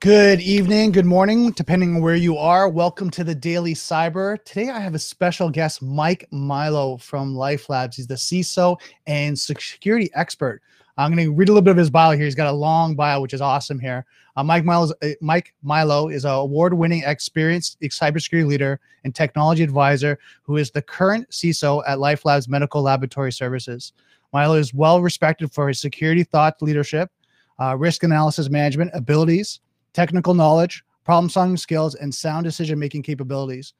Good evening, good morning, depending on where you are. Welcome to the Daily Cyber. Today I have a special guest, Mike Melo from LifeLabs. He's the CISO and security expert. I'm going to read a little bit of his bio here. He's got a long bio, which is awesome here. Uh, Mike, Milo's, uh, Mike Milo is an award-winning, experienced cybersecurity leader and technology advisor who is the current CISO at LifeLabs Medical Laboratory Services. Milo is well respected for his security thought leadership, uh, risk analysis management abilities, technical knowledge, problem solving skills, and sound decision making capabilities.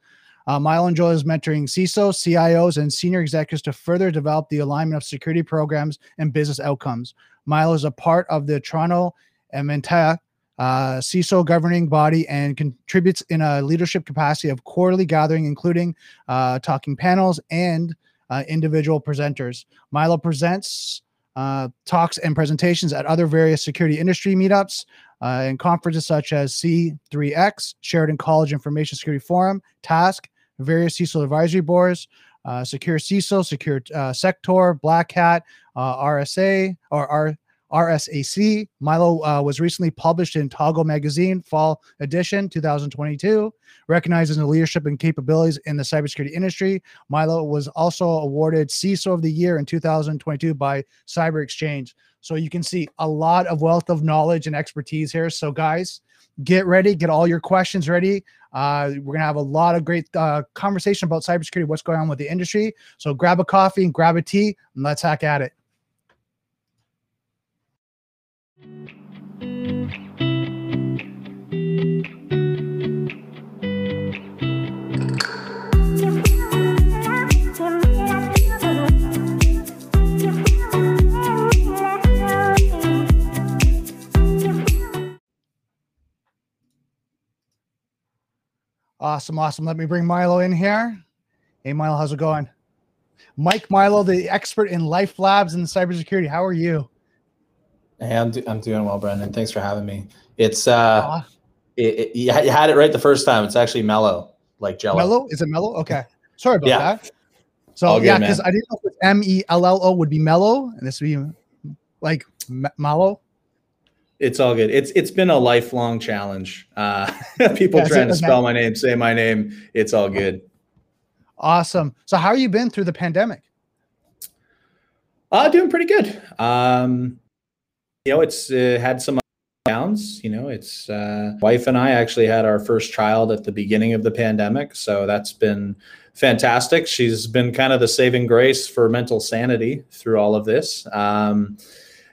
Uh, Milo enjoys mentoring CISOs, CIOs, and senior executives to further develop the alignment of security programs and business outcomes. Milo is a part of the Toronto Evanta uh, CISO governing body and contributes in a leadership capacity of quarterly gathering, including uh, talking panels and uh, individual presenters. Milo presents uh, talks and presentations at other various security industry meetups, uh, and conferences such as C3X, Sheridan College Information Security Forum, TASK, various CISO advisory boards, uh, Secure CISO, Secure uh, Sector, Black Hat, uh, RSA, or R- RSAC. Milo uh, was recently published in Toggle Magazine, Fall Edition 2022, recognizing the leadership and capabilities in the cybersecurity industry. Milo was also awarded CISO of the Year in 2022 by Cyber Exchange. So you can see a lot of wealth of knowledge and expertise here. So, guys, get ready, get all your questions ready. Uh, we're gonna have a lot of great uh, conversation about cybersecurity, what's going on with the industry. So, grab a coffee and grab a tea, and let's hack at it. Awesome, awesome. Let me bring Milo in here. Hey, Milo, how's it going? Mike Milo, the expert in LifeLabs and cybersecurity. How are you? Hey, I'm, do- I'm doing well, Brendan. Thanks for having me. It's uh, it, it, you had it right the first time. It's actually mellow, like Jello. Mellow? Is it mellow? Okay. Sorry about yeah. that. So yeah, because I didn't know if M E L L O would be mellow, and this would be like m- mallow. It's all good. It's it's been a lifelong challenge. Uh, people yeah, trying to spell my name, say my name. It's all good. Awesome. So how have you been through the pandemic? Uh, doing pretty good. Um, you know, it's uh, had some downs. You know, it's uh, wife and I actually had our first child at the beginning of the pandemic, so that's been fantastic. She's been kind of the saving grace for mental sanity through all of this. Um,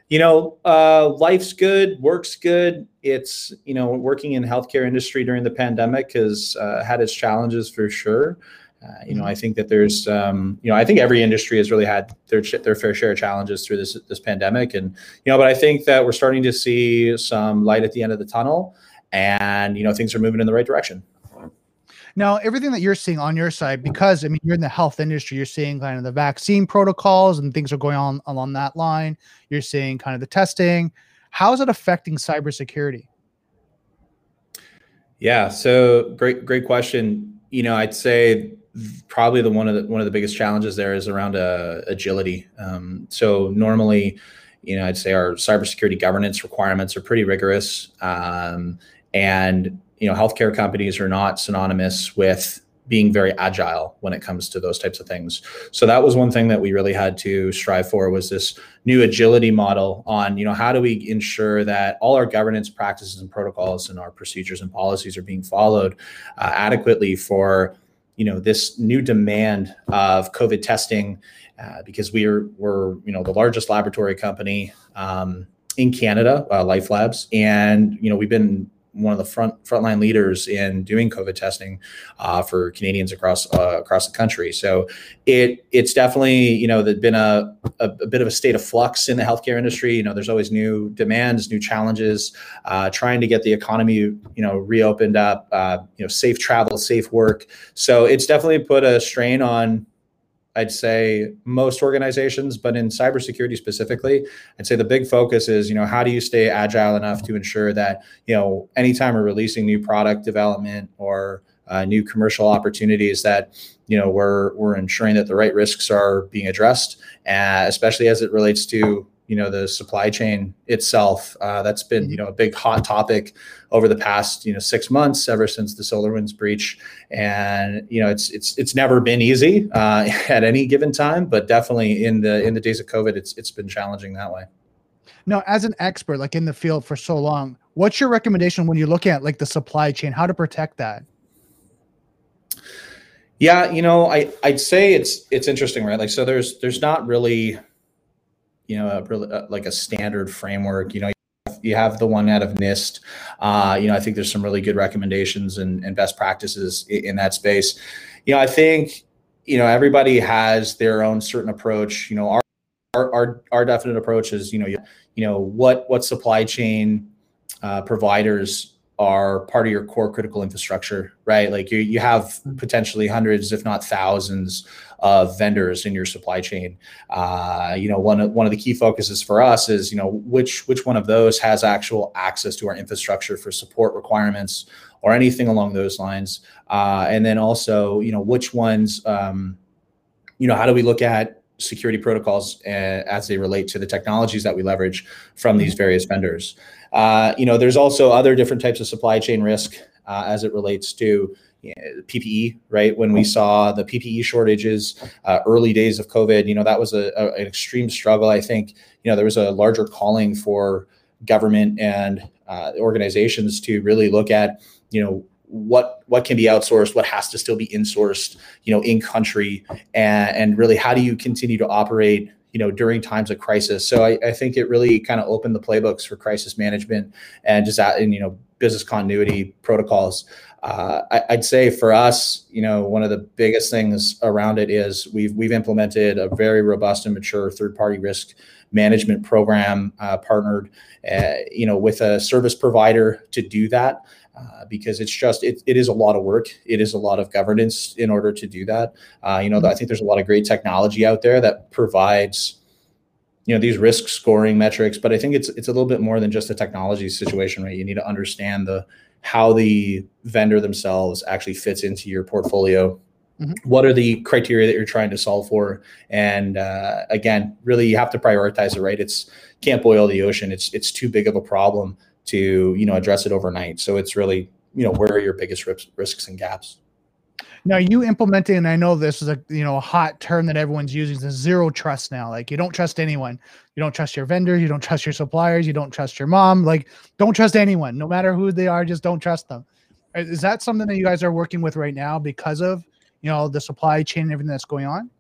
you know, uh, life's good, work's good. It's you know, working in healthcare industry during the pandemic has uh, had its challenges for sure. Uh, you know, I think that there's, um, you know, I think every industry has really had their their fair share of challenges through this this pandemic, and you know, but I think that we're starting to see some light at the end of the tunnel, and you know, things are moving in the right direction. Now, everything that you're seeing on your side, because I mean, you're in the health industry, you're seeing kind of the vaccine protocols and things are going on along that line. You're seeing kind of the testing. How is it affecting cybersecurity? Yeah, so great, great question. You know, I'd say probably the one of the one of the biggest challenges there is around uh, agility. Um, so normally, you know, I'd say our cybersecurity governance requirements are pretty rigorous, um, and you know, healthcare companies are not synonymous with being very agile when it comes to those types of things. So that was one thing that we really had to strive for was this new agility model on, you know, how do we ensure that all our governance practices and protocols and our procedures and policies are being followed uh, adequately for, you know, this new demand of COVID testing uh, because we are we're you know the largest laboratory company um, in Canada, uh, LifeLabs, and you know we've been one of the front frontline leaders in doing COVID testing uh, for Canadians across uh, across the country. So it it's definitely you know there's been a, a, a bit of a state of flux in the healthcare industry. You know, there's always new demands, new challenges, uh, trying to get the economy you know reopened up. Uh, you know, safe travel, safe work. So it's definitely put a strain on I'd say most organizations, but in cybersecurity specifically, I'd say the big focus is, you know, how do you stay agile enough to ensure that, you know, anytime we're releasing new product development or uh, new commercial opportunities that, you know, we're we're ensuring that the right risks are being addressed, uh, especially as it relates to you know the supply chain itself. Uh, that's been you mm-hmm. know a big hot topic over the past you know six months, ever since the SolarWinds breach, and you know it's it's it's never been easy uh, at any given time, but definitely in the in the days of COVID, it's it's been challenging that way. Now, as an expert, like in the field for so long, what's your recommendation when you look at like the supply chain, how to protect that? Yeah, you know, I I'd say it's it's interesting, right? Like, so there's there's not really, you know, a really uh, like a standard framework. You know, you have the one out of NIST. Uh, you know, I think there's some really good recommendations and, and best practices in, in that space. You know, I think you know everybody has their own certain approach. You know, our our our, our definite approach is you know you, you know what what supply chain uh, providers are part of your core critical infrastructure, right? Like you, you have mm-hmm. potentially hundreds, if not thousands, of vendors in your supply chain. Uh, you know, one of one of the key focuses for us is you know which which one of those has actual access to our infrastructure for support requirements or anything along those lines, uh, and then also you know which ones. Um, you know, how do we look at security protocols uh, as they relate to the technologies that we leverage from these mm-hmm. various vendors. Uh, you know, there's also other different types of supply chain risk uh, as it relates to you know, PPE, right? When we saw the PPE shortages, uh, early days of COVID, you know, that was a, a, an extreme struggle. I think, you know, there was a larger calling for government and uh, organizations to really look at, you know, what what can be outsourced what has to still be insourced you know in country and, and really how do you continue to operate you know during times of crisis. So i, I think it really kind of opened the playbooks for crisis management and just that and you know business continuity protocols. Uh, I, i'd say for us you know one of the biggest things around it is we've we've implemented a very robust and mature third party risk management program uh, partnered uh, you know with a service provider to do that uh, because it's just it, it is a lot of work. It is a lot of governance in order to do that. Uh, you know i think there's a lot of great technology out there that provides you know these risk scoring metrics but i think it's it's a little bit more than just a technology situation right? You need to understand the how the vendor themselves actually fits into your portfolio. Mm-hmm. what are the criteria that you're trying to solve for? And uh, again really you have to prioritize it right? It's can't boil the ocean. It's it's too big of a problem to you know address it overnight. So it's really you know where are your biggest risks risks and gaps. Now you implementing, and I know this is a you know a hot term that everyone's using is zero trust now. Like you don't trust anyone. You don't trust your vendors. You don't trust your suppliers. You don't trust your mom. Like don't trust anyone, no matter who they are. Just don't trust them. Is that something that you guys are working with right now because of you know the supply chain and everything that's going on?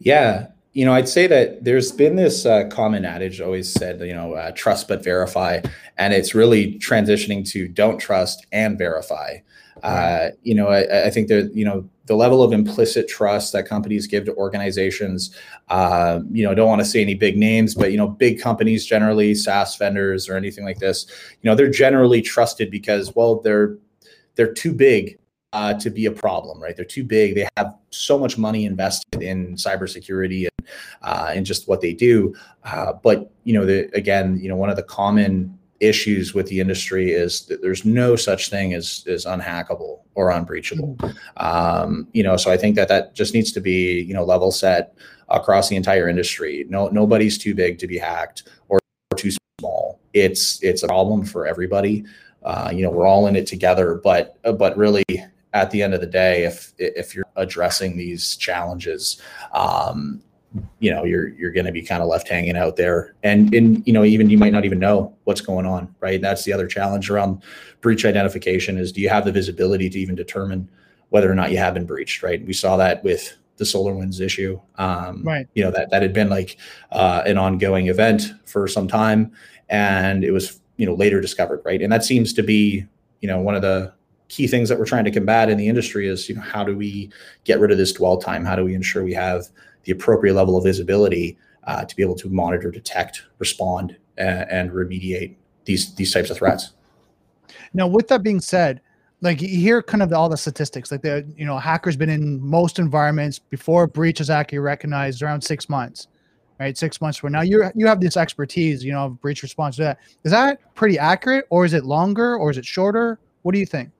Yeah, you know, I'd say that there's been this uh, common adage always said, you know, uh, trust but verify, and it's really transitioning to don't trust and verify. Uh, you know, I, I, think that you know the level of implicit trust that companies give to organizations. Uh, you know, don't want to say any big names, but you know, big companies generally, SaaS vendors or anything like this. You know, they're generally trusted because well, they're they're too big uh, to be a problem, right? They're too big. They have so much money invested in cybersecurity uh, and just what they do. Uh, but you know, the, again, you know, one of the common issues with the industry is that there's no such thing as as unhackable or unbreachable. Mm-hmm. Um, you know, so I think that that just needs to be you know level set across the entire industry. No, nobody's too big to be hacked or too small. It's it's a problem for everybody. Uh, you know, we're all in it together, but but really at the end of the day, if if you're addressing these challenges, um, you know you're you're going to be kind of left hanging out there, and and you know even you might not even know what's going on, right? That's the other challenge around breach identification is do you have the visibility to even determine whether or not you have been breached, right? We saw that with the SolarWinds issue, um, right? You know that that had been like uh, an ongoing event for some time, and it was you know later discovered, right? And that seems to be you know one of the key things that we're trying to combat in the industry is you know how do we get rid of this dwell time how do we ensure we have the appropriate level of visibility uh, to be able to monitor detect respond and, and remediate these these types of threats. Now with that being said like you hear kind of all the statistics like the you know hackers been in most environments before breach is actually recognized around six months right? Six months from now you you have this expertise you know breach response to that. Is that pretty accurate or is it longer or is it shorter? What do you think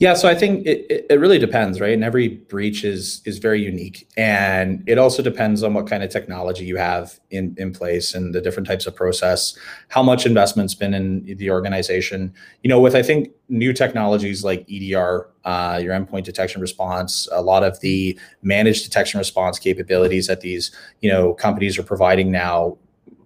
Yeah, so I think it, it really depends, right? And every breach is is very unique, and it also depends on what kind of technology you have in in place and the different types of process, how much investment's been in the organization. You know, with I think new technologies like EDR, uh, your endpoint detection response, a lot of the managed detection response capabilities that these you know companies are providing now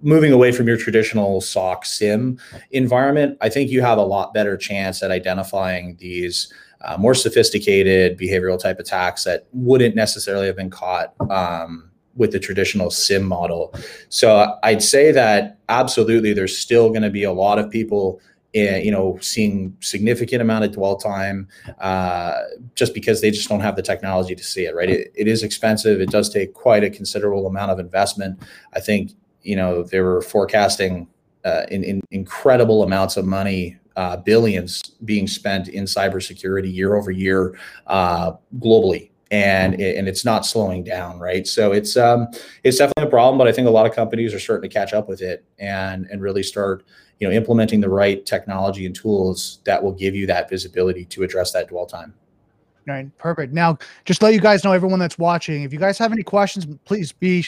moving away from your traditional SOC SIEM environment, I think you have a lot better chance at identifying these uh, more sophisticated behavioral type attacks that wouldn't necessarily have been caught um, with the traditional SIEM model. So I'd say that absolutely, there's still going to be a lot of people. In, eh, you know, seeing significant amount of dwell time, uh, just because they just don't have the technology to see it. Right, it, it is expensive. It does take quite a considerable amount of investment. I think you know they were forecasting uh, in, in incredible amounts of money uh, billions being spent in cybersecurity year over year uh, globally, and and it's not slowing down, right? So it's um, it's definitely a problem, but I think a lot of companies are starting to catch up with it and and really start you know implementing the right technology and tools that will give you that visibility to address that dwell time. All right, perfect. Now, just let you guys know, everyone that's watching, if you guys have any questions, please be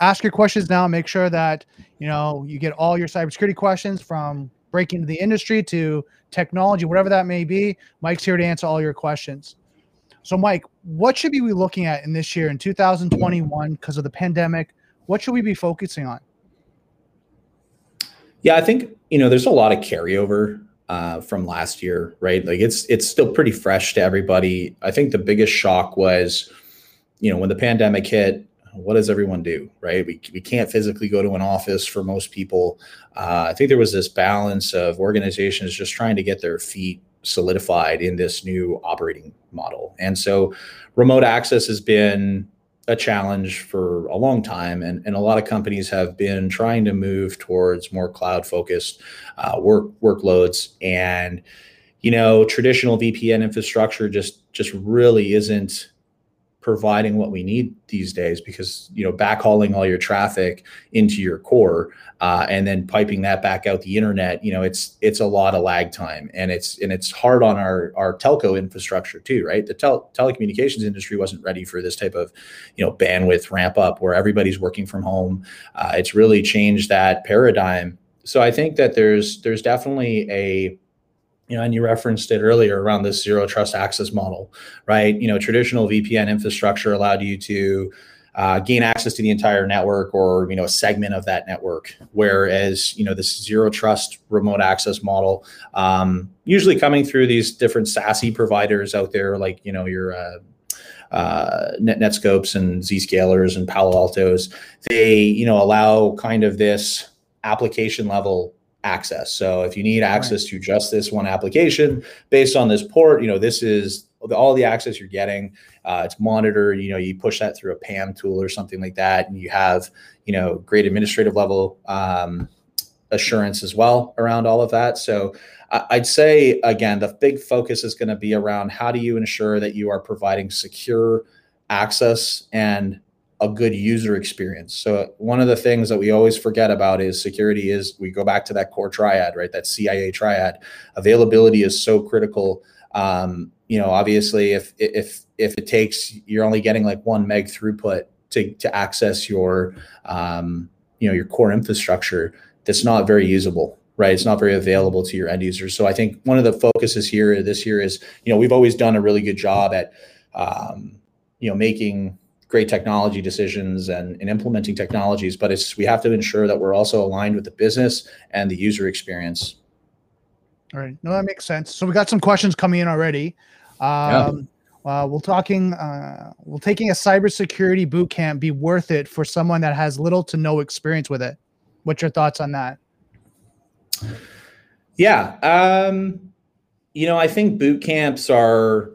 ask your questions now. Make sure that you know you get all your cybersecurity questions from breaking into the industry to technology, whatever that may be. Mike's here to answer all your questions. So, Mike, what should we be looking at in this year in 2021 because of the pandemic? What should we be focusing on? Yeah, I think you know there's a lot of carryover uh, from last year, right? Like it's it's still pretty fresh to everybody. I think the biggest shock was, you know, when the pandemic hit, what does everyone do right? We, we can't physically go to an office for most people. Uh, i think there was this balance of organizations just trying to get their feet solidified in this new operating model. And so remote access has been a challenge for a long time and, and a lot of companies have been trying to move towards more cloud focused uh, work workloads. And you know traditional vpn infrastructure just just really isn't providing what we need these days because you know backhauling all your traffic into your core uh, and then piping that back out the internet you know it's it's a lot of lag time. And it's and it's hard on our our telco infrastructure too right? The tel- telecommunications industry wasn't ready for this type of you know bandwidth ramp up where everybody's working from home. Uh, it's really changed that paradigm. So i think that there's there's definitely a you know, and you referenced it earlier around this zero trust access model, right? You know, traditional VPN infrastructure allowed you to uh, gain access to the entire network or you know a segment of that network, whereas you know this zero trust remote access model, um, usually coming through these different SASE providers out there, like you know your uh, uh, Net Netskopes and Zscalers and Palo Altos, they you know allow kind of this application level access. So if you need access right. to just this one application based on this port, you know, this is all the access you're getting. Uh, it's monitored. You know, you push that through a PAM tool or something like that, and you have you know great administrative level um, assurance as well around all of that. So I'd say again, the big focus is going to be around how do you ensure that you are providing secure access and a good user experience. So one of the things that we always forget about is security is we go back to that core triad, right? That CIA triad. Availability is so critical. Um, you know, obviously if if if it takes you're only getting like one meg throughput to to access your um, you know, your core infrastructure, that's not very usable right? It's not very available to your end users. So I think one of the focuses here this year is, you know, we've always done a really good job at, um, you know, making great technology decisions and, and implementing technologies, but it's we have to ensure that we're also aligned with the business and the user experience. All right. No, that makes sense. So we got some questions coming in already. Um, yeah. uh, we're talking, uh, will taking a cybersecurity boot camp be worth it for someone that has little to no experience with it? What's your thoughts on that? Yeah. Um, you know, I think boot camps are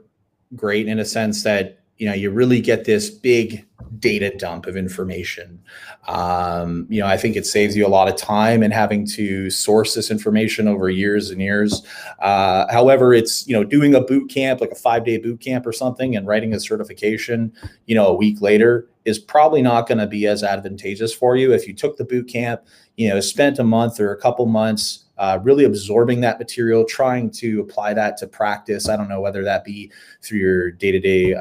great in a sense that you know you really get this big data dump of information. Um, you know i think it saves you a lot of time and having to source this information over years and years. Uh, however it's you know doing a boot camp like a five day boot camp or something and writing a certification you know a week later is probably not going to be as advantageous for you. If you took the boot camp you know spent a month or a couple months uh, really absorbing that material, trying to apply that to practice. I don't know whether that be through your day to day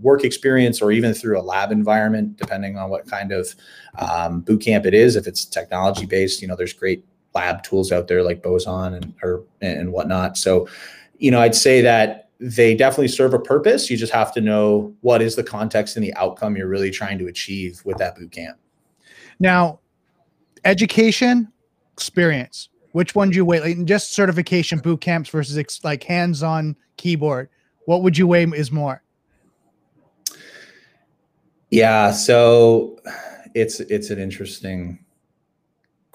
work experience or even through a lab environment, depending on what kind of um, boot camp it is. If it's technology based, you know, there's great lab tools out there like Boson and or and whatnot. So, you know, I'd say that they definitely serve a purpose. You just have to know what is the context and the outcome you're really trying to achieve with that boot camp. Now, education, experience. Which one do you weigh? Like just certification boot camps versus ex- like hands-on keyboard. What would you weigh is more? Yeah, so it's it's an interesting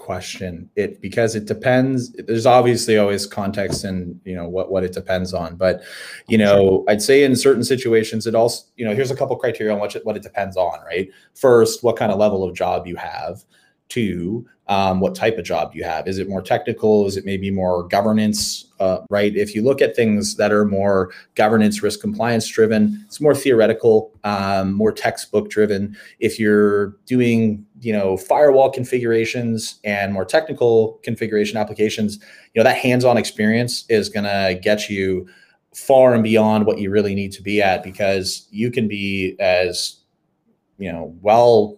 question it because it depends there's obviously always context and you know what what it depends on but you know i'd say in certain situations it also you know here's a couple criteria on what it, what it depends on right first what kind of level of job you have two um, what type of job do you have. Is it more technical? Is it maybe more governance uh, right? If you look at things that are more governance risk compliance driven it's more theoretical um, more textbook driven. If you're doing you know firewall configurations and more technical configuration applications you know that hands-on experience is going to get you far and beyond what you really need to be at because you can be as you know well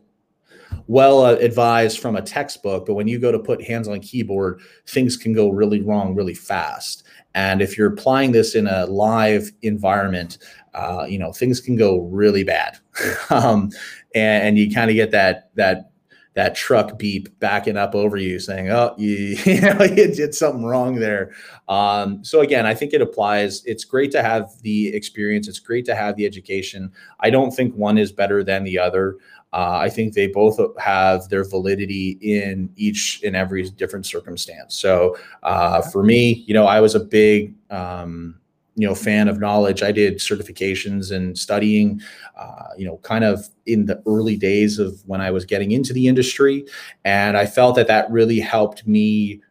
well advised from a textbook, but when you go to put hands on keyboard, things can go really wrong really fast. And if you're applying this in a live environment, uh, you know things can go really bad, um, and, and, you kind of get that that that truck beep backing up over you, saying, "Oh, you, you know, you did something wrong there." Um, so again, I think it applies. It's great to have the experience. It's great to have the education. I don't think one is better than the other. Uh, I think they both have their validity in each and every different circumstance. So uh, for me, you know, I was a big, um, you know, fan of knowledge. I did certifications and studying, uh, you know, kind of in the early days of when I was getting into the industry, and I felt that that really helped me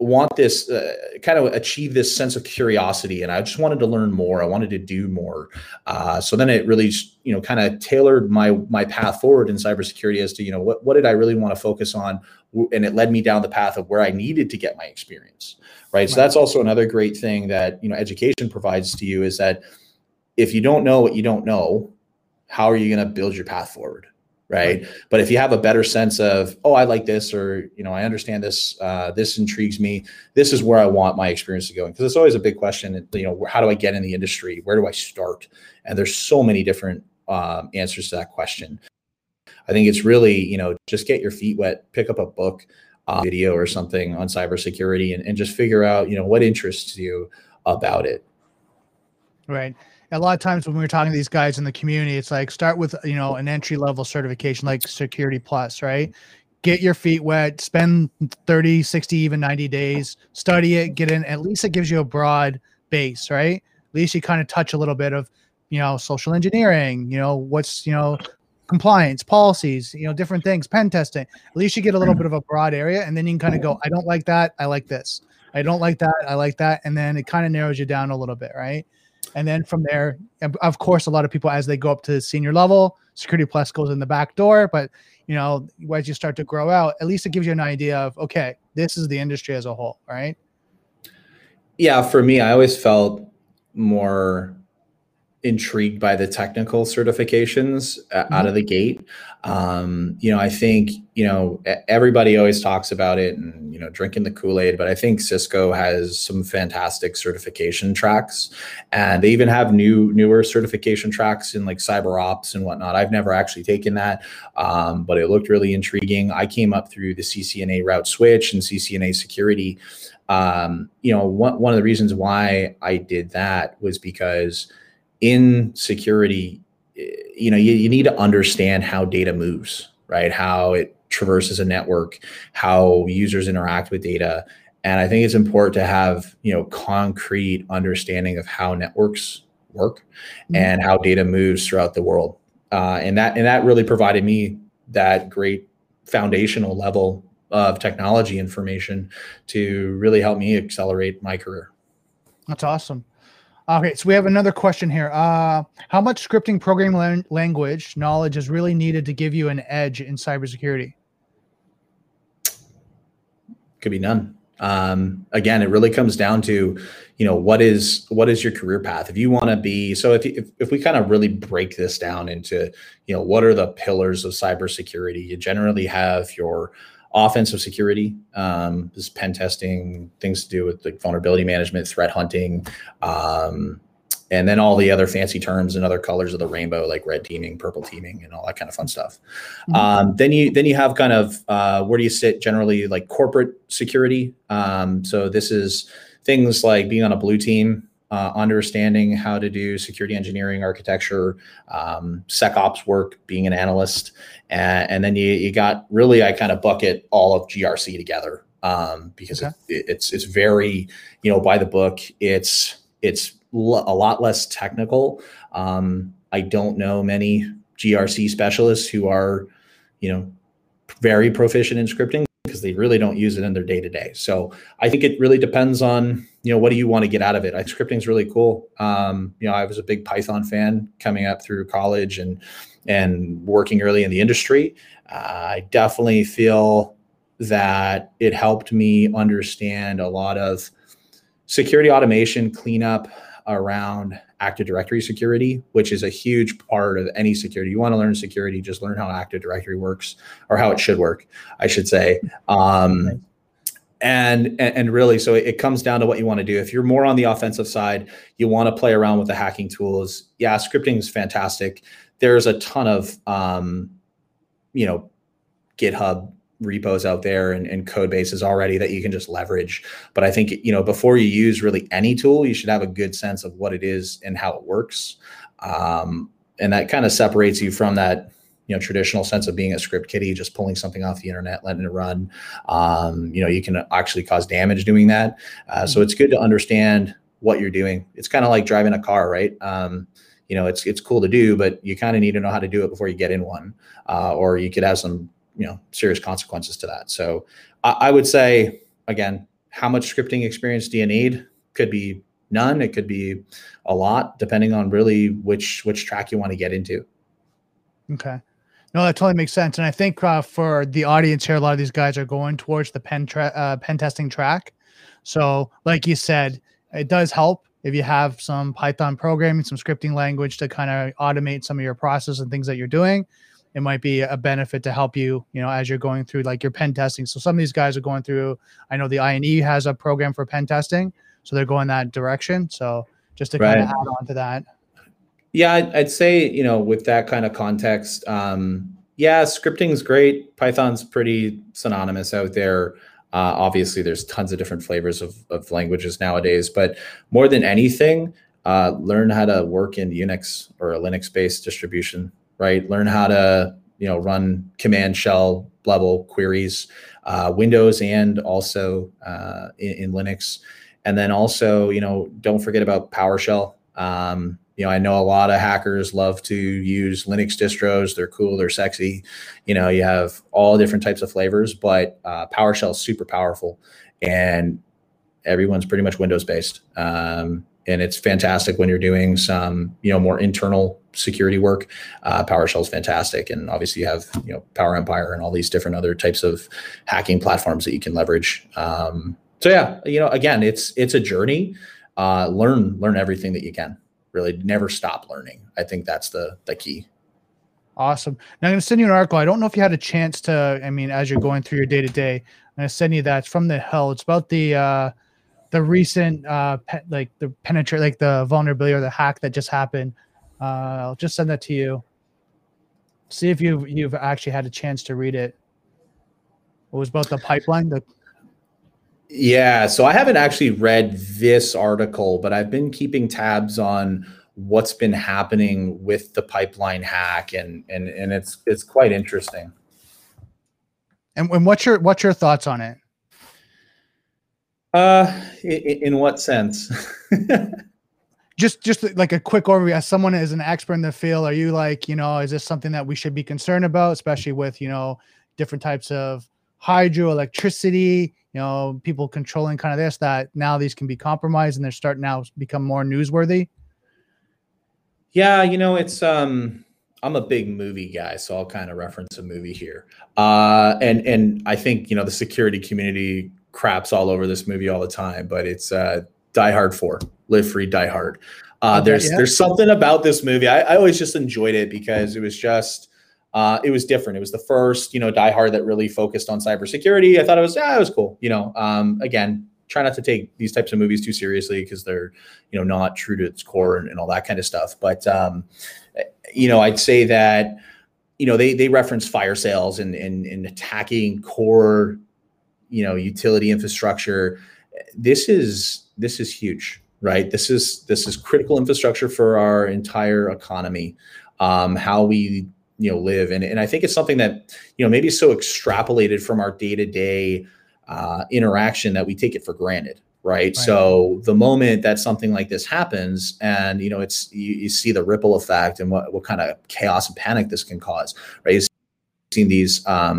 want this uh, kind of achieve this sense of curiosity and i just wanted to learn more i wanted to do more. Uh, so then it really you know kind of tailored my my path forward in cybersecurity as to you know what, what did i really want to focus on and it led me down the path of where i needed to get my experience right, right. so that's also another great thing that you know education provides to you is that if you don't know what you don't know how are you going to build your path forward right? right? But if you have a better sense of, oh, I like this, or you know, I understand this, uh, this intrigues me. This is where I want my experience to go. Because it's always a big question. You know, how do I get in the industry? Where do I start? And there's so many different um, answers to that question. I think it's really, you know, just get your feet wet, pick up a book, uh, video, or something on cybersecurity, and, and just figure out, you know, what interests you about it. Right a lot of times when we are talking to these guys in the community, it's like start with you know an entry level certification like Security Plus, right? Get your feet wet, spend 30, 60, even 90 days, study it, get in. At least it gives you a broad base, right? At least you kind of touch a little bit of, you know, social engineering, you know, what's, you know, compliance, policies, you know, different things, pen testing. At least you get a little bit of a broad area and then you can kind of go, I don't like that. I like this. I don't like that. I like that. And then it kind of narrows you down a little bit, right? And then from there, of course, a lot of people as they go up to senior level, Security Plus goes in the back door. But you know, as you start to grow out, at least it gives you an idea of okay, this is the industry as a whole, right? Yeah, for me, I always felt more intrigued by the technical certifications mm-hmm. out of the gate. Um, you know, I think, you know, everybody always talks about it and, you know, drinking the Kool Aid, but I think Cisco has some fantastic certification tracks and they even have new, newer certification tracks in like cyber ops and whatnot. I've never actually taken that, um, but it looked really intriguing. I came up through the CCNA route switch and CCNA security. Um, you know, one, one of the reasons why I did that was because in security, you know, you, you need to understand how data moves, right? How it traverses a network, how users interact with data. And I think it's important to have, you know, concrete understanding of how networks work mm-hmm. and how data moves throughout the world. Uh, and that and that really provided me that great foundational level of technology information to really help me accelerate my career. That's awesome. Okay, so we have another question here. Uh, how much scripting programming language knowledge is really needed to give you an edge in cybersecurity? could be none. Um, again, it really comes down to, you know, what is what is your career path? If you want to be, so if, if if we kind of really break this down into, you know, what are the pillars of cybersecurity? You generally have your offensive security, um, this pen testing, things to do with like vulnerability management, threat hunting, um, and then all the other fancy terms and other colors of the rainbow, like red teaming, purple teaming, and all that kind of fun stuff. Mm-hmm. Um, then you then you have kind of uh, where do you sit generally, like corporate security. Um, so this is things like being on a blue team, uh, understanding how to do security engineering, architecture, um, SecOps work, being an analyst, and, and then you you got really I kind of bucket all of GRC together um, because okay. it, it's it's very you know by the book. It's it's a lot less technical. Um, I don't know many GRC specialists who are, you know, very proficient in scripting they really don't use it in their day to day. So I think it really depends on, you know, what do you want to get out of it? I, scripting is really cool. Um, you know, I was a big Python fan coming up through college and and working early in the industry. Uh, I definitely feel that it helped me understand a lot of security automation, cleanup, around Active Directory security, which is a huge part of any security. You want to learn security, just learn how Active Directory works or how it should work, I should say. Um, and, and really, so it comes down to what you want to do. If you're more on the offensive side, you want to play around with the hacking tools. Yeah, scripting is fantastic. There's a ton of, um, you know, GitHub repos out there and, and, code bases already that you can just leverage. But I think, you know, before you use really any tool, you should have a good sense of what it is and how it works. Um, and that kind of separates you from that, you know, traditional sense of being a script kiddie, just pulling something off the internet, letting it run. Um, you know, you can actually cause damage doing that. Uh, so it's good to understand what you're doing. It's kind of like driving a car, right? Um, you know, it's it's cool to do, but you kind of need to know how to do it before you get in one, uh, or you could have some you know serious consequences to that. So I, I would say again, how much scripting experience do you need? Could be none. It could be a lot, depending on really which which track you want to get into. Okay. No, that totally makes sense. And I think uh, for the audience here, a lot of these guys are going towards the pen tra- uh, pen testing track. So, like you said, it does help if you have some Python programming, some scripting language to kind of automate some of your process and things that you're doing it might be a benefit to help you, you know, as you're going through like your pen testing. So some of these guys are going through. I know the INE has a program for pen testing, so they're going that direction. So just to right. kind of add on to that. Yeah, I'd, I'd, say you know with that kind of context, um, yeah, scripting is great. Python's pretty synonymous out there. Uh, obviously, there's tons of different flavors of, of languages nowadays, but more than anything, uh, learn how to work in Unix or a Linux-based distribution right? Learn how to you know run command shell level queries, uh, Windows and also uh, in, in, Linux, and then also you know don't forget about PowerShell. Um, you know, I know a lot of hackers love to use Linux distros. They're cool, they're sexy. You know, you have all different types of flavors, but uh, PowerShell is super powerful, and everyone's pretty much Windows based. Um, and it's fantastic when you're doing some you know more internal security work. Uh, powershell is fantastic and obviously you have you know power empire and all these different other types of hacking platforms that you can leverage. Um, so yeah you know again it's it's a journey. Uh, learn learn everything that you can. Really never stop learning. I think that's the the key. Awesome. Now i'm going to send you an article. I don't know if you had a chance to i mean as you're going through your day to day i'm going to send you that. It's from the hill it's about the uh the recent uh pe- like the penetrate like the vulnerability or the hack that just happened. Uh, I'll just send that to you. See if you've you've actually had a chance to read it. It was about the pipeline. The yeah, so I haven't actually read this article, but I've been keeping tabs on what's been happening with the pipeline hack, and and and it's it's quite interesting. And, and what's your what's your thoughts on it? Uh, in, in what sense? just just like a quick overview as someone is an expert in the field are you like you know is this something that we should be concerned about especially with you know different types of hydroelectricity you know people controlling kind of this that now these can be compromised and they're starting now become more newsworthy? Yeah you know it's um i'm a big movie guy so i'll kind of reference a movie here. Uh and and i think you know the security community craps all over this movie all the time, but it's uh, Die Hard Four, Live Free, Die Hard. Uh, okay, there's yeah. there's something about this movie. I, I, always just enjoyed it because it was just uh, it was different. It was the first you know Die Hard that really focused on cybersecurity. I thought it was yeah, it was cool. You know, um, again, try not to take these types of movies too seriously because they're you know not true to its core and, and all that kind of stuff. But um, you know, I'd say that you know they they reference fire sales and and, and attacking core you know utility infrastructure. This is this is huge right? This is this is critical infrastructure for our entire economy, um, how we you know live, and and I think it's something that you know maybe so extrapolated from our day to day interaction that we take it for granted. Right? right? So the moment that something like this happens, and you know, it's you, you see the ripple effect and what what kind of chaos and panic this can cause. Right? You've seen these um,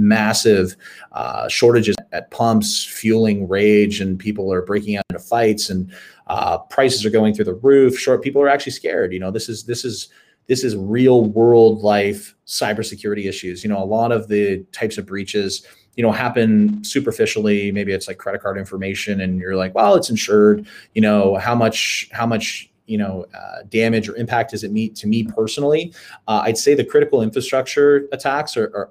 massive uh, shortages at pumps, fueling rage, and people are breaking out into fights, and uh, prices are going through the roof. Short people are actually scared. You know, this is this is this is real world life cybersecurity issues. You know, a lot of the types of breaches, you know, happen superficially. Maybe it's like credit card information, and you're like, well, it's insured. You know, how much how much you know uh, damage or impact does it meet to me personally? Uh, I'd say the critical infrastructure attacks are, are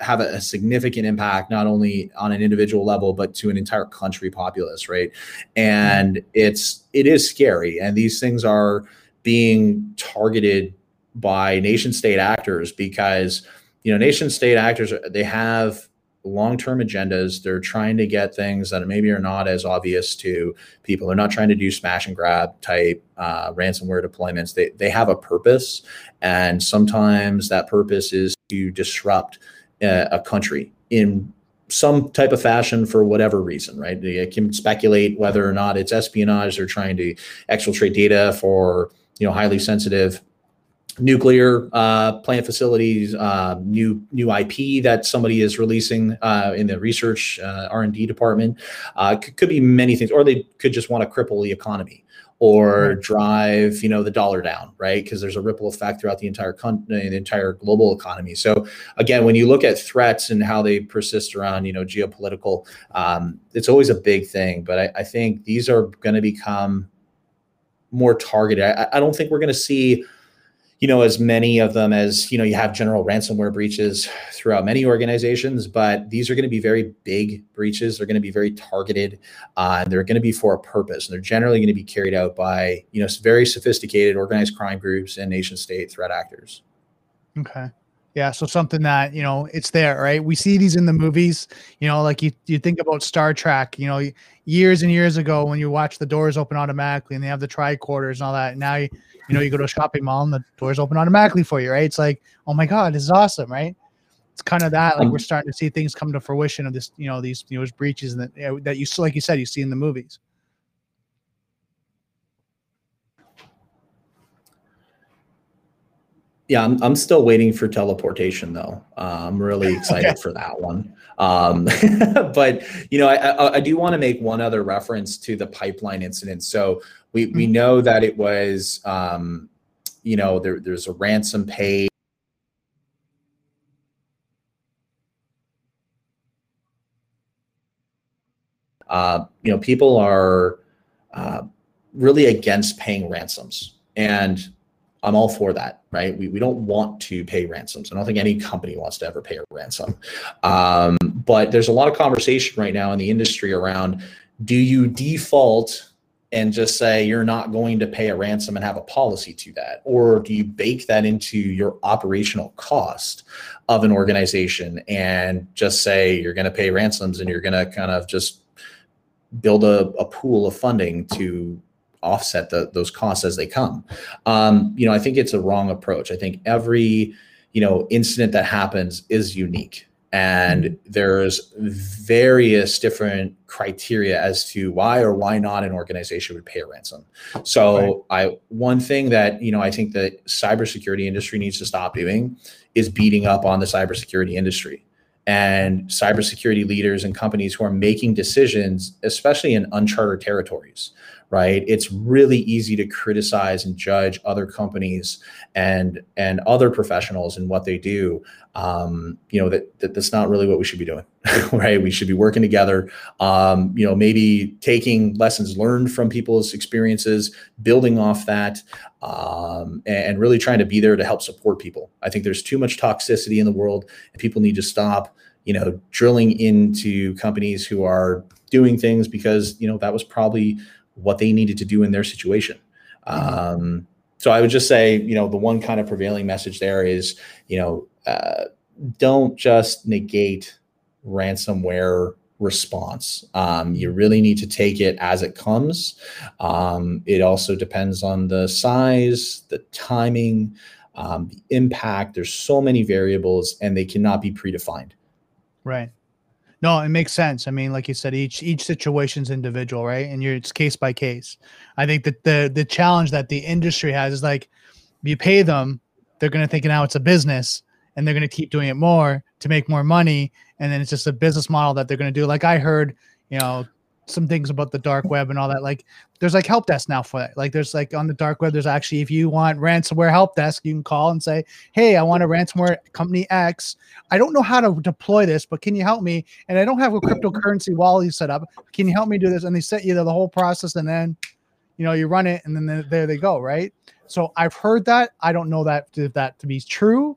have a, a, significant impact not only on an individual level but to an entire country populace right? And it's it is scary. And these things are being targeted by nation state actors because you know nation state actors they have long-term agendas. They're trying to get things that maybe are not as obvious to people. They're not trying to do smash and grab type uh, ransomware deployments. They, they have a purpose. And sometimes that purpose is to disrupt a country in some type of fashion for whatever reason, right? You can speculate whether or not it's espionage They're trying to exfiltrate data for you know highly sensitive nuclear uh, plant facilities, uh, new new IP that somebody is releasing uh, in the research uh, R and D department. Uh, could, could, be many things, or they could just want to cripple the economy or drive you know the dollar down right? Because there's a ripple effect throughout the entire country the entire global economy. So again when you look at threats and how they persist around you know geopolitical um, it's always a big thing. But I, I think these are going to become more targeted. I, I don't think we're going to see you know as many of them as you know you have general ransomware breaches throughout many organizations but these are going to be very big breaches they're going to be very targeted uh, and they're going to be for a purpose and they're generally going to be carried out by you know very sophisticated organized crime groups and nation state threat actors okay yeah, so something that you know it's there, right? We see these in the movies, you know, like you you think about Star Trek, you know, years and years ago when you watch the doors open automatically and they have the tricorders and all that. Now you you know you go to a shopping mall and the doors open automatically for you, right? It's like, oh my god, this is awesome, right? It's kind of that like we're starting to see things come to fruition of this, you know, these you know breaches that that you like you said you see in the movies. Yeah, I'm, I'm still waiting for teleportation though. Uh, I'm really excited okay. for that one. Um, but you know, I, I, I do want to make one other reference to the pipeline incident. So we we mm-hmm. know that it was, um, you know, there, there's a ransom paid. Uh, you know, people are uh, really against paying ransoms, and I'm all for that, right? We, we don't want to pay ransoms. I don't think any company wants to ever pay a ransom. Um, but there's a lot of conversation right now in the industry around do you default and just say you're not going to pay a ransom and have a policy to that? Or do you bake that into your operational cost of an organization and just say you're going to pay ransoms and you're going to kind of just build a, a pool of funding to offset the, those costs as they come. Um, you know, I think it's a wrong approach. I think every you know incident that happens is unique and mm-hmm. there's various different criteria as to why or why not an organization would pay a ransom so right. i one thing that you know i think the cybersecurity industry needs to stop doing is beating up on the cybersecurity industry and cybersecurity leaders and companies who are making decisions especially in uncharted territories right? It's really easy to criticize and judge other companies and and other professionals and what they do. Um, you know that, that that's not really what we should be doing, right? We should be working together. Um, you know, maybe taking lessons learned from people's experiences, building off that, um, and, and really trying to be there to help support people. I think there's too much toxicity in the world, and people need to stop. You know, drilling into companies who are doing things because you know that was probably what they needed to do in their situation. Mm-hmm. Um, so I would just say, you know, the one kind of prevailing message there is, you know, uh, don't just negate ransomware response. Um, you really need to take it as it comes. Um, it also depends on the size, the timing, um, the impact. There's so many variables, and they cannot be predefined. Right. No, it makes sense. I mean, like you said, each each situation's individual, right? And you're it's case by case. I think that the the challenge that the industry has is like you pay them, they're gonna think now it's a business and they're gonna keep doing it more to make more money. And then it's just a business model that they're gonna do. Like I heard, you know, some things about the dark web and all that. Like there's like help desk now for that. Like there's like on the dark web, there's actually if you want ransomware help desk, you can call and say, Hey, I want a ransomware company X. I don't know how to deploy this, but can you help me? And I don't have a cryptocurrency wallet set up. Can you help me do this? And they set you the whole process and then you know you run it and then there they go, right? So I've heard that. I don't know that if that to be true,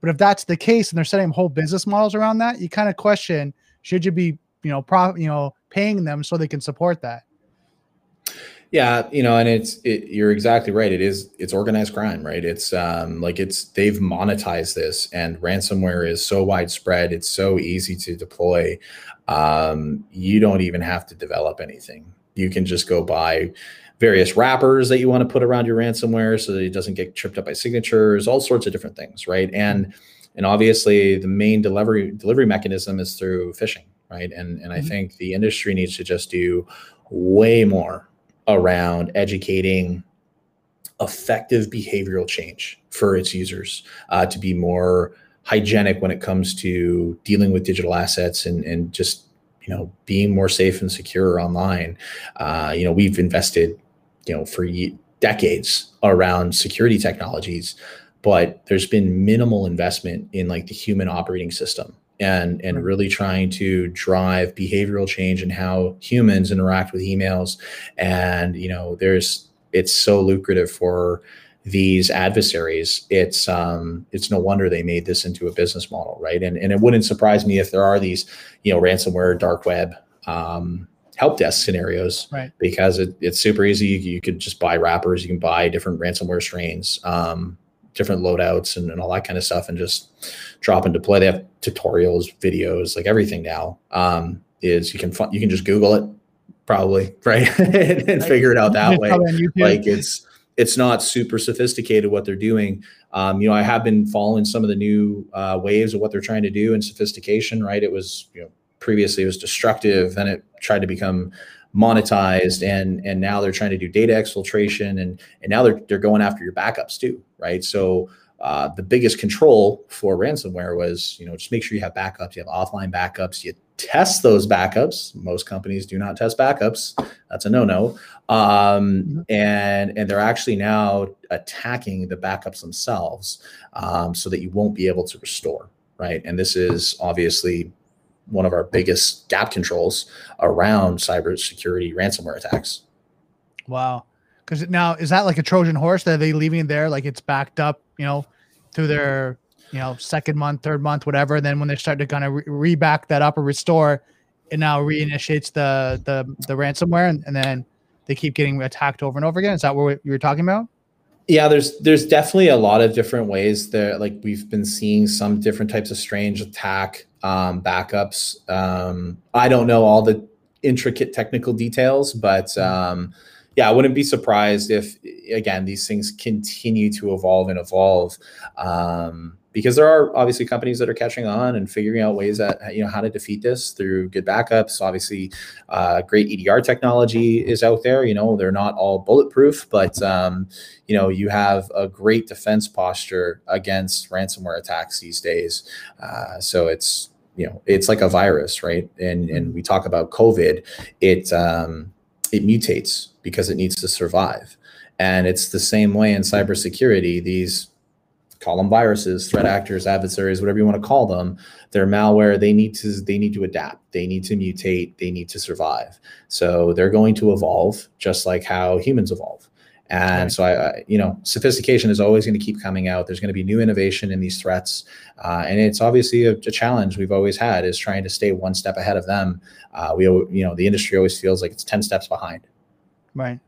but if that's the case and they're setting whole business models around that, you kind of question should you be, you know, pro, you know, paying them so they can support that. Yeah, you know, and it's it, you're exactly right. It is it's organized crime, right? It's um like it's they've monetized this, and ransomware is so widespread. It's so easy to deploy. Um, you don't even have to develop anything. You can just go buy various wrappers that you want to put around your ransomware so that it doesn't get tripped up by signatures. All sorts of different things, right? And and obviously the main delivery delivery mechanism is through phishing right? And and I mm-hmm. think the industry needs to just do way more around educating effective behavioral change for its users uh, to be more hygienic when it comes to dealing with digital assets and and just you know being more safe and secure online. Uh, you know, we've invested you know for decades around security technologies but there's been minimal investment in like the human operating system and and really trying to drive behavioral change in how humans interact with emails. And you know there's it's so lucrative for these adversaries. It's um it's no wonder they made this into a business model right? And and it wouldn't surprise me if there are these you know ransomware dark web um help desk scenarios right. because it, it's super easy. You, you, could just buy wrappers. You can buy different ransomware strains. Um different loadouts and, and all that kind of stuff and just drop and deploy. They have tutorials, videos, like everything now. Um, is you can you can just Google it probably right and, and figure it out that way. Like it's it's not super sophisticated what they're doing. Um, you know, I have been following some of the new uh, waves of what they're trying to do in sophistication. Right, it was you know previously it was destructive, then it tried to become monetized and and now they're trying to do data exfiltration and and now they're they're going after your backups too right? So uh, the biggest control for ransomware was you know just make sure you have backups you have offline backups you test those backups. Most companies do not test backups. That's a no-no. Um, mm-hmm. and and they're actually now attacking the backups themselves um, so that you won't be able to restore right? And this is obviously one of our biggest gap controls around cybersecurity ransomware attacks. Wow. Because now is that like a Trojan horse? That they leaving it there like it's backed up, you know, through their you know second month, third month, whatever. And then when they start to kind of re- re-back that up or restore, it now reinitiates the the the ransomware, and, and then they keep getting attacked over and over again. Is that what you were talking about? yeah there's there's definitely a lot of different ways that like we've been seeing some different types of strange attack um, backups um, i don't know all the intricate technical details but mm-hmm. um, yeah i wouldn't be surprised if again these things continue to evolve and evolve um, because there are obviously companies that are catching on and figuring out ways that you know how to defeat this through good backups. Obviously, uh, great EDR technology is out there. You know they're not all bulletproof, but um, you know you have a great defense posture against ransomware attacks these days. Uh, so it's you know it's like a virus, right? And and we talk about COVID. It um, it mutates because it needs to survive. And it's the same way in cybersecurity. These call them viruses, threat actors, adversaries, whatever you want to call them. They're malware. They need to they need to adapt. They need to mutate. They need to survive. So they're going to evolve just like how humans evolve. And right. so I, I, you know, sophistication is always going to keep coming out. There's going to be new innovation in these threats, uh, and it's obviously a, a, challenge we've always had is trying to stay one step ahead of them. Uh, we, you know, the industry always feels like it's ten steps behind. Right.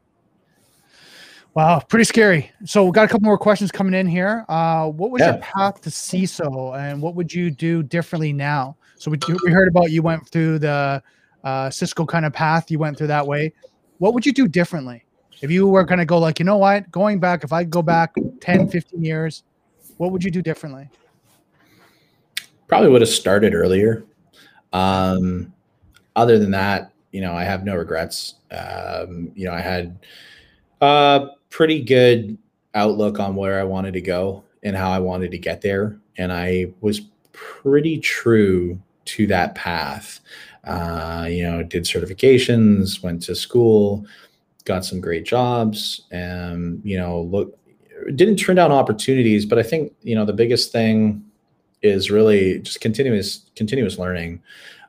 Wow, pretty scary. So we got a couple more questions coming in here. Uh, what was yeah. your path to CISO, and what would you do differently now? So we, we heard about you went through the uh, Cisco kind of path. You went through that way. What would you do differently if you were going to go like, you know what, going back, if I go back 10, 15 years, what would you do differently? Probably would have started earlier. Um, other than that, you know, I have no regrets. Um, you know, I had uh, pretty good outlook on where I wanted to go and how I wanted to get there. And I was pretty true to that path. Uh, you know, did certifications, went to school, got some great jobs, and you know, look, didn't turn down opportunities. But I think you know the biggest thing is really just continuous continuous learning.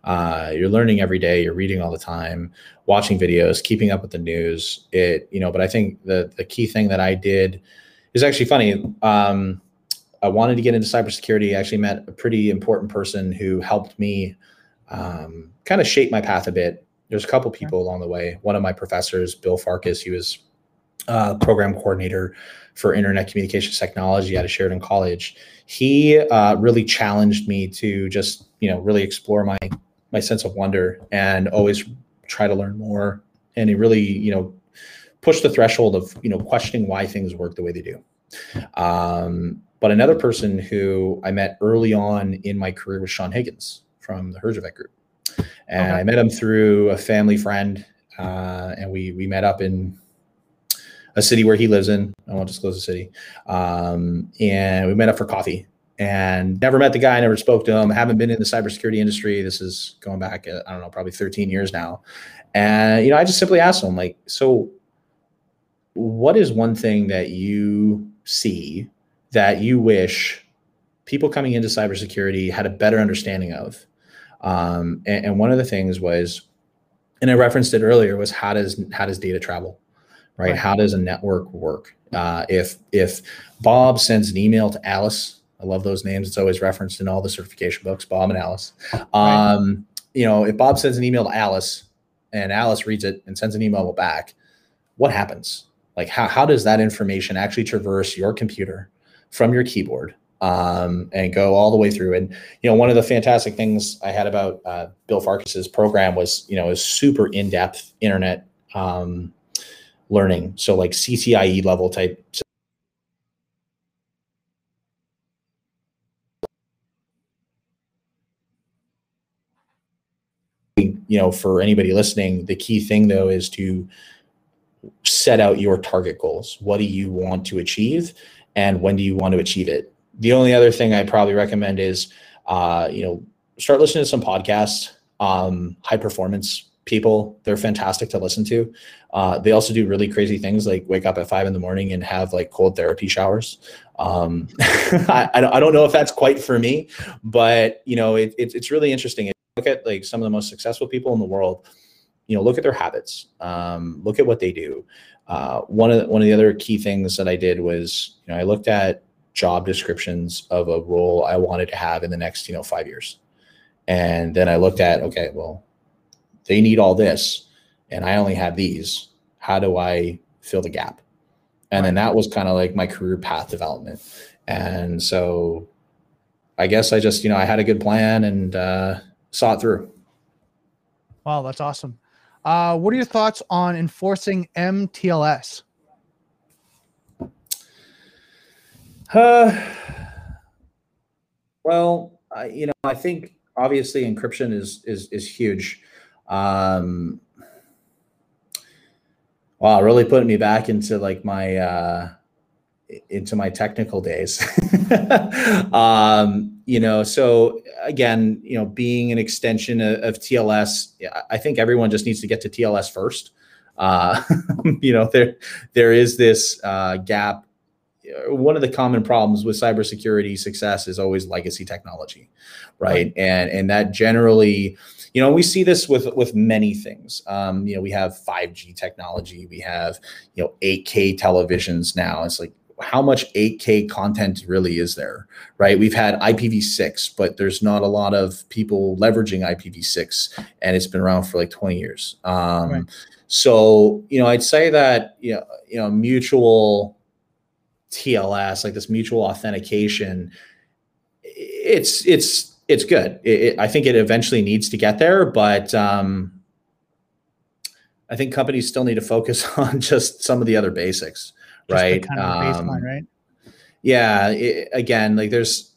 Uh, you're learning every day. You're reading all the time, watching videos, keeping up with the news. It, you know, but I think the the key thing that I did is actually funny. Um, I wanted to get into cybersecurity. I actually met a pretty important person who helped me um, kind of shape my path a bit. There's a couple people along the way. One of my professors, Bill Farkas, he was uh, program coordinator for internet communications technology at a Sheridan College. He uh, really challenged me to just, you know, really explore my my sense of wonder and always try to learn more. And he really, you know, pushed the threshold of, you know, questioning why things work the way they do. Um, but another person who I met early on in my career was Sean Higgins from the Herjavec Group. And okay. I met him through a family friend. Uh, and we we met up in a city where he lives in. I won't disclose the city. Um, and we met up for coffee and never met the guy, never spoke to him. Haven't been in the cybersecurity industry. This is going back, uh, I don't know, probably 13 years now. And you know, I just simply asked him, like, so what is one thing that you see that you wish people coming into cybersecurity had a better understanding of? Um, and, and one of the things was, and I referenced it earlier, was how does how does data travel? Right? right. How does a network work? Uh, if if Bob sends an email to Alice I love those names. It's always referenced in all the certification books, Bob and Alice. Um, right. You know, if Bob sends an email to Alice and Alice reads it and sends an email back, what happens? Like, how, how does that information actually traverse your computer from your keyboard um, and go all the way through? And, you know, one of the fantastic things I had about uh, Bill Farkas's program was, you know, is super in depth internet um, learning. So, like CCIE level type you know, for anybody listening, the key thing though is to set out your target goals. What do you want to achieve, and when do you want to achieve it? The only other thing I probably recommend is, uh, you know, start listening to some podcasts. Um, high performance people, they're fantastic to listen to. Uh, they also do really crazy things like wake up at five in the morning and have like cold therapy showers. Um, I, I don't know if that's quite for me, but you know, it, it, it's really interesting look at like some of the most successful people in the world you know look at their habits um, look at what they do uh, one of the, one of the other key things that i did was you know i looked at job descriptions of a role i wanted to have in the next you know five years and then i looked at okay well they need all this and i only have these how do i fill the gap and then that was kind of like my career path development and so i guess i just you know i had a good plan and uh, saw it through. Wow, that's awesome. Uh, what are your thoughts on enforcing MTLS? Uh, well, I, you know, I think obviously encryption is is is huge. Um, wow, really putting me back into like my uh, into my technical days. um, you know, so again, you know, being an extension of, of, TLS, I think everyone just needs to get to TLS first. uh, you know, there there is this uh, gap. One of the common problems with cybersecurity success is always legacy technology, right? right. And and that generally, you know, we see this with with many things. Um, you know, we have 5G technology, we have you know 8K televisions now. It's like how much 8K content really is there, right? We've had IPv6, but there's not a lot of people leveraging IPv6, and it's been around for like 20 years. Um, right. So, you know, I'd say that you know, you know, mutual TLS, like this mutual authentication, it's it's it's good. It, it, I think it eventually needs to get there, but um, I think companies still need to focus on just some of the other basics right? Kind of um, baseline, right? Yeah. It, again, like there's,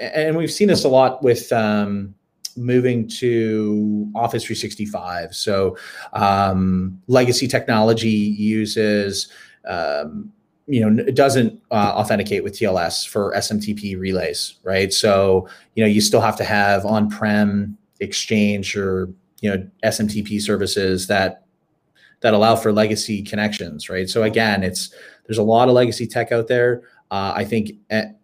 and we've seen this a lot with um, moving to Office 365. So um, legacy technology uses, um, you know, it doesn't uh, authenticate with TLS for SMTP relays, right? So you know, you still have to have on-prem Exchange or you know SMTP services that that allow for legacy connections, right? So again, it's there's a lot of legacy tech out there. Uh, I think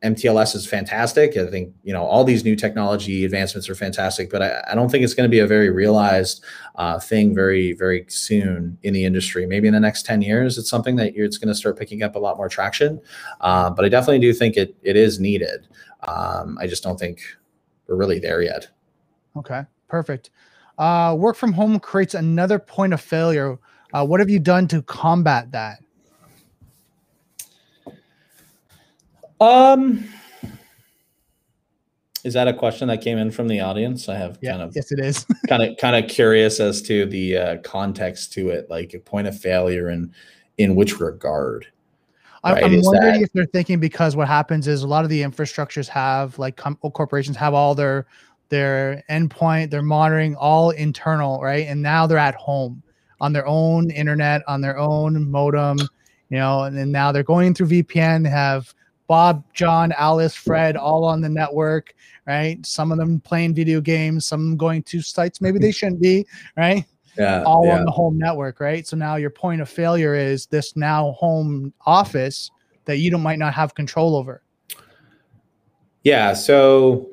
MTLS is fantastic. I think you know all these new technology advancements are fantastic, but I, I don't think it's going to be a very realized uh, thing very very soon in the industry. Maybe in the next ten years, it's something that it's going to start picking up a lot more traction. Uh, but I definitely do think it it is needed. Um, I just don't think we're really there yet. Okay, perfect. Uh, work from home creates another point of failure. Uh, what have you done to combat that? Um, is that a question that came in from the audience? I have yeah, kind of yes, it is. kind of kind of curious as to the uh, context to it, like a point of failure and in which regard. Right? I'm is wondering that... if they're thinking because what happens is a lot of the infrastructures have like com- corporations have all their their endpoint, their monitoring all internal, right? And now they're at home on their own internet, on their own modem, you know, and then now they're going through VPN, have Bob, John, Alice, Fred, all on the network, right? Some of them playing video games, some going to sites maybe they shouldn't be, right? Yeah, all yeah. on the home network, right? So now your point of failure is this now home office that you don't might not have control over. Yeah, so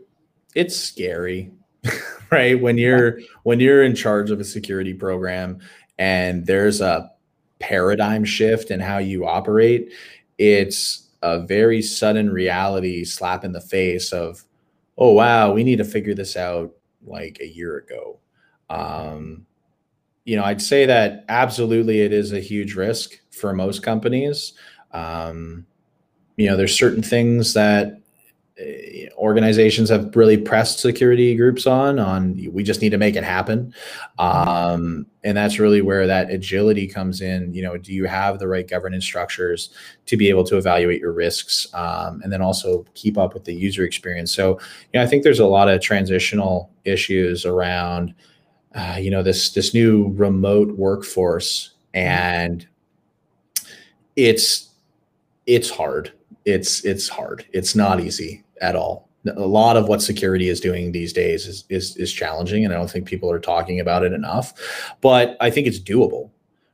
it's scary, right? When you're when you're in charge of a security program and there's a paradigm shift in how you operate, it's a very sudden reality slap in the face of, oh wow, we need to figure this out like a year ago. Um, you know, I'd say that absolutely it is a huge risk for most companies. Um, you know, there's certain things that organizations have really pressed security groups on on we just need to make it happen. Um, and that's really where that agility comes in. You know do you have the right governance structures to be able to evaluate your risks um, and then also keep up with the user experience? So you know i think there's a lot of transitional issues around uh, you know this this new remote workforce and it's it's hard. It's it's hard. It's not easy at all. A lot of what security is doing these days is, is is challenging, and I don't think people are talking about it enough. But I think it's doable,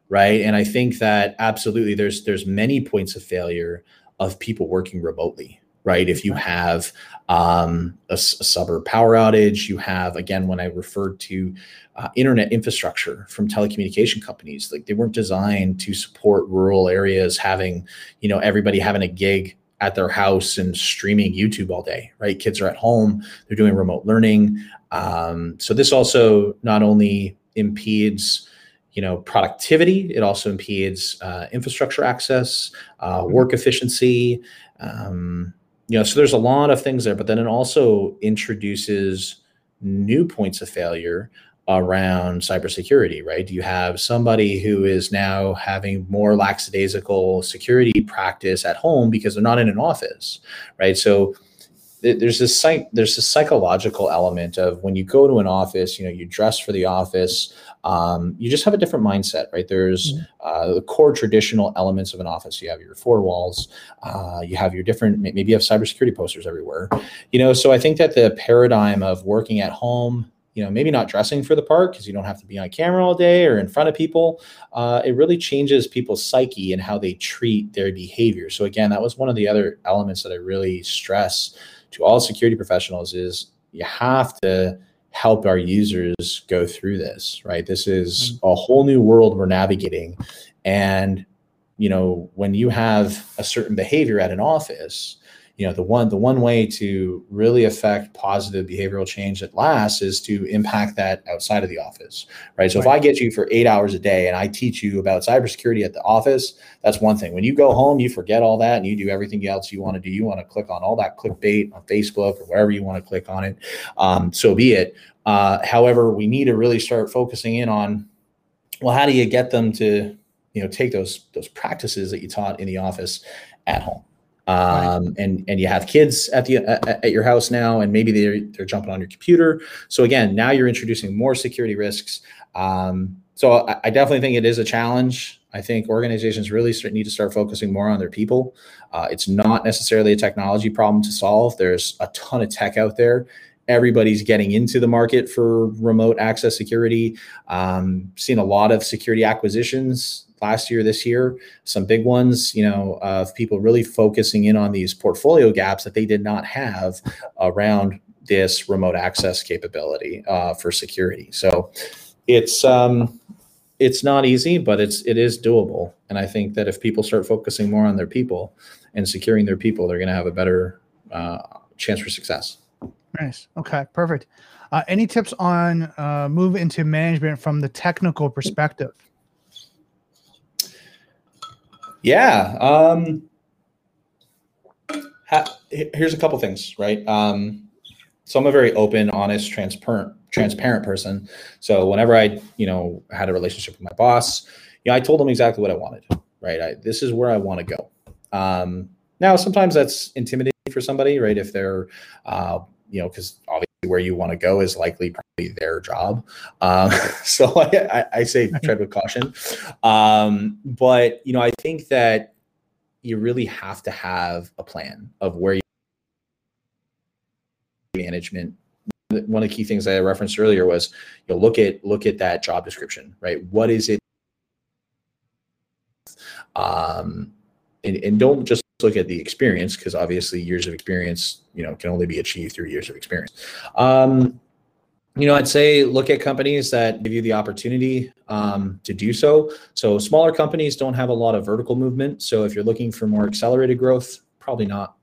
right? And I think that absolutely there's there's many points of failure of people working remotely, right? If you have um, a, a, suburb power outage, you have again when I referred to uh, internet infrastructure from telecommunication companies, like they weren't designed to support rural areas having, you know, everybody having a gig at their house and streaming YouTube all day, right? Kids are at home, they're doing remote learning. Um, so this also not only impedes you know productivity it also impedes uh, infrastructure access uh, mm-hmm. work efficiency um, you know so there's a lot of things there but then it also introduces new points of failure around cybersecurity, right? You have somebody who is now having more lackadaisical security practice at home because they're not in an office, right? So there's this psych, there's this psychological element of when you go to an office, you know, you dress for the office, um, you just have a different mindset, right? There's mm-hmm. uh, the core traditional elements of an office. You have your four walls, uh, you have your different, maybe you have cybersecurity posters everywhere, you know. So I think that the paradigm of working at home you know maybe not dressing for the part because you don't have to be on camera all day or in front of people uh, it really changes people's psyche and how they treat their behavior. So again that was one of the other elements that i really stress to all security professionals is you have to help our users go through this right? This is mm-hmm. a whole new world we're navigating. And you know when you have a certain behavior at an office you know the one the one way to really affect positive behavioral change that lasts is to impact that outside of the office right? So right. if i get you for eight hours a day and i teach you about cybersecurity at the office that's one thing. When you go home you forget all that and you do everything else you want to do. You want to click on all that clickbait on facebook or wherever you want to click on it um, so be it. Uh, however we need to really start focusing in on well how do you get them to you know take those those practices that you taught in the office at home um, and and you have kids at the at your house now, and maybe they're they're jumping on your computer. So again, now you're introducing more security risks. Um, so I, I, definitely think it is a challenge. I think organizations really start, need to start focusing more on their people. Uh, it's not necessarily a technology problem to solve. There's a ton of tech out there. Everybody's getting into the market for remote access security. Um, seen a lot of security acquisitions last year, this year, some big ones, you know, of people really focusing in on these portfolio gaps that they did not have around this remote access capability uh, for security. So it's um, it's not easy, but it's it is doable. And I think that if people start focusing more on their people and securing their people, they're going to have a better uh, chance for success. Nice. Okay. Perfect. Uh, any tips on uh, move into management from the technical perspective? Yeah. Um, ha- here's a couple things, right? Um, so I'm a very open, honest, transparent, transparent person. So whenever I, you know, had a relationship with my boss, you know, I told him exactly what I wanted. Right. I, this is where I want to go. Um, now, sometimes that's intimidating for somebody, right? If they're, uh, you know, because obviously where you want to go is likely probably their job. Um, so I, I, say tread with caution. Um, but you know, I think that you really have to have a plan of where you management. One of the key things I referenced earlier was you know, look at look at that job description, right? What is it? Um, and, and don't just look at the experience because obviously years of experience you know can only be achieved through years of experience. Um, you know i'd say look at companies that give you the opportunity um, to do so. So smaller companies don't have a lot of vertical movement. So if you're looking for more accelerated growth probably not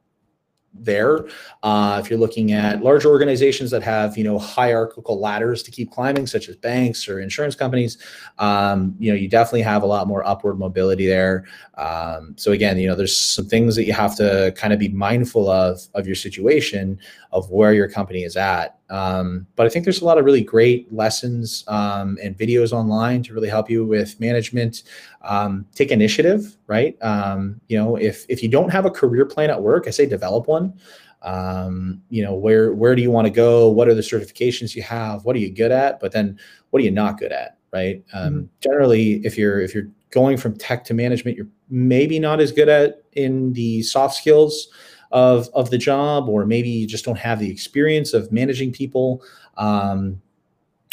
there. Uh, if you're looking at larger organizations that have, you know, hierarchical ladders to keep climbing, such as banks or insurance companies, um, you know, you definitely have a lot more upward mobility there. Um, so again, you know, there's some things that you have to kind of be mindful of of your situation, of where your company is at. Um, but I think there's a lot of really great lessons um, and videos online to really help you with management. Um, take initiative, right? Um, you know, if if you don't have a career plan at work, I say develop one. Um, you know, where where do you want to go? What are the certifications you have? What are you good at? But then, what are you not good at? Right? Um, mm-hmm. Generally, if you're if you're going from tech to management, you're maybe not as good at in the soft skills of of the job, or maybe you just don't have the experience of managing people. Um,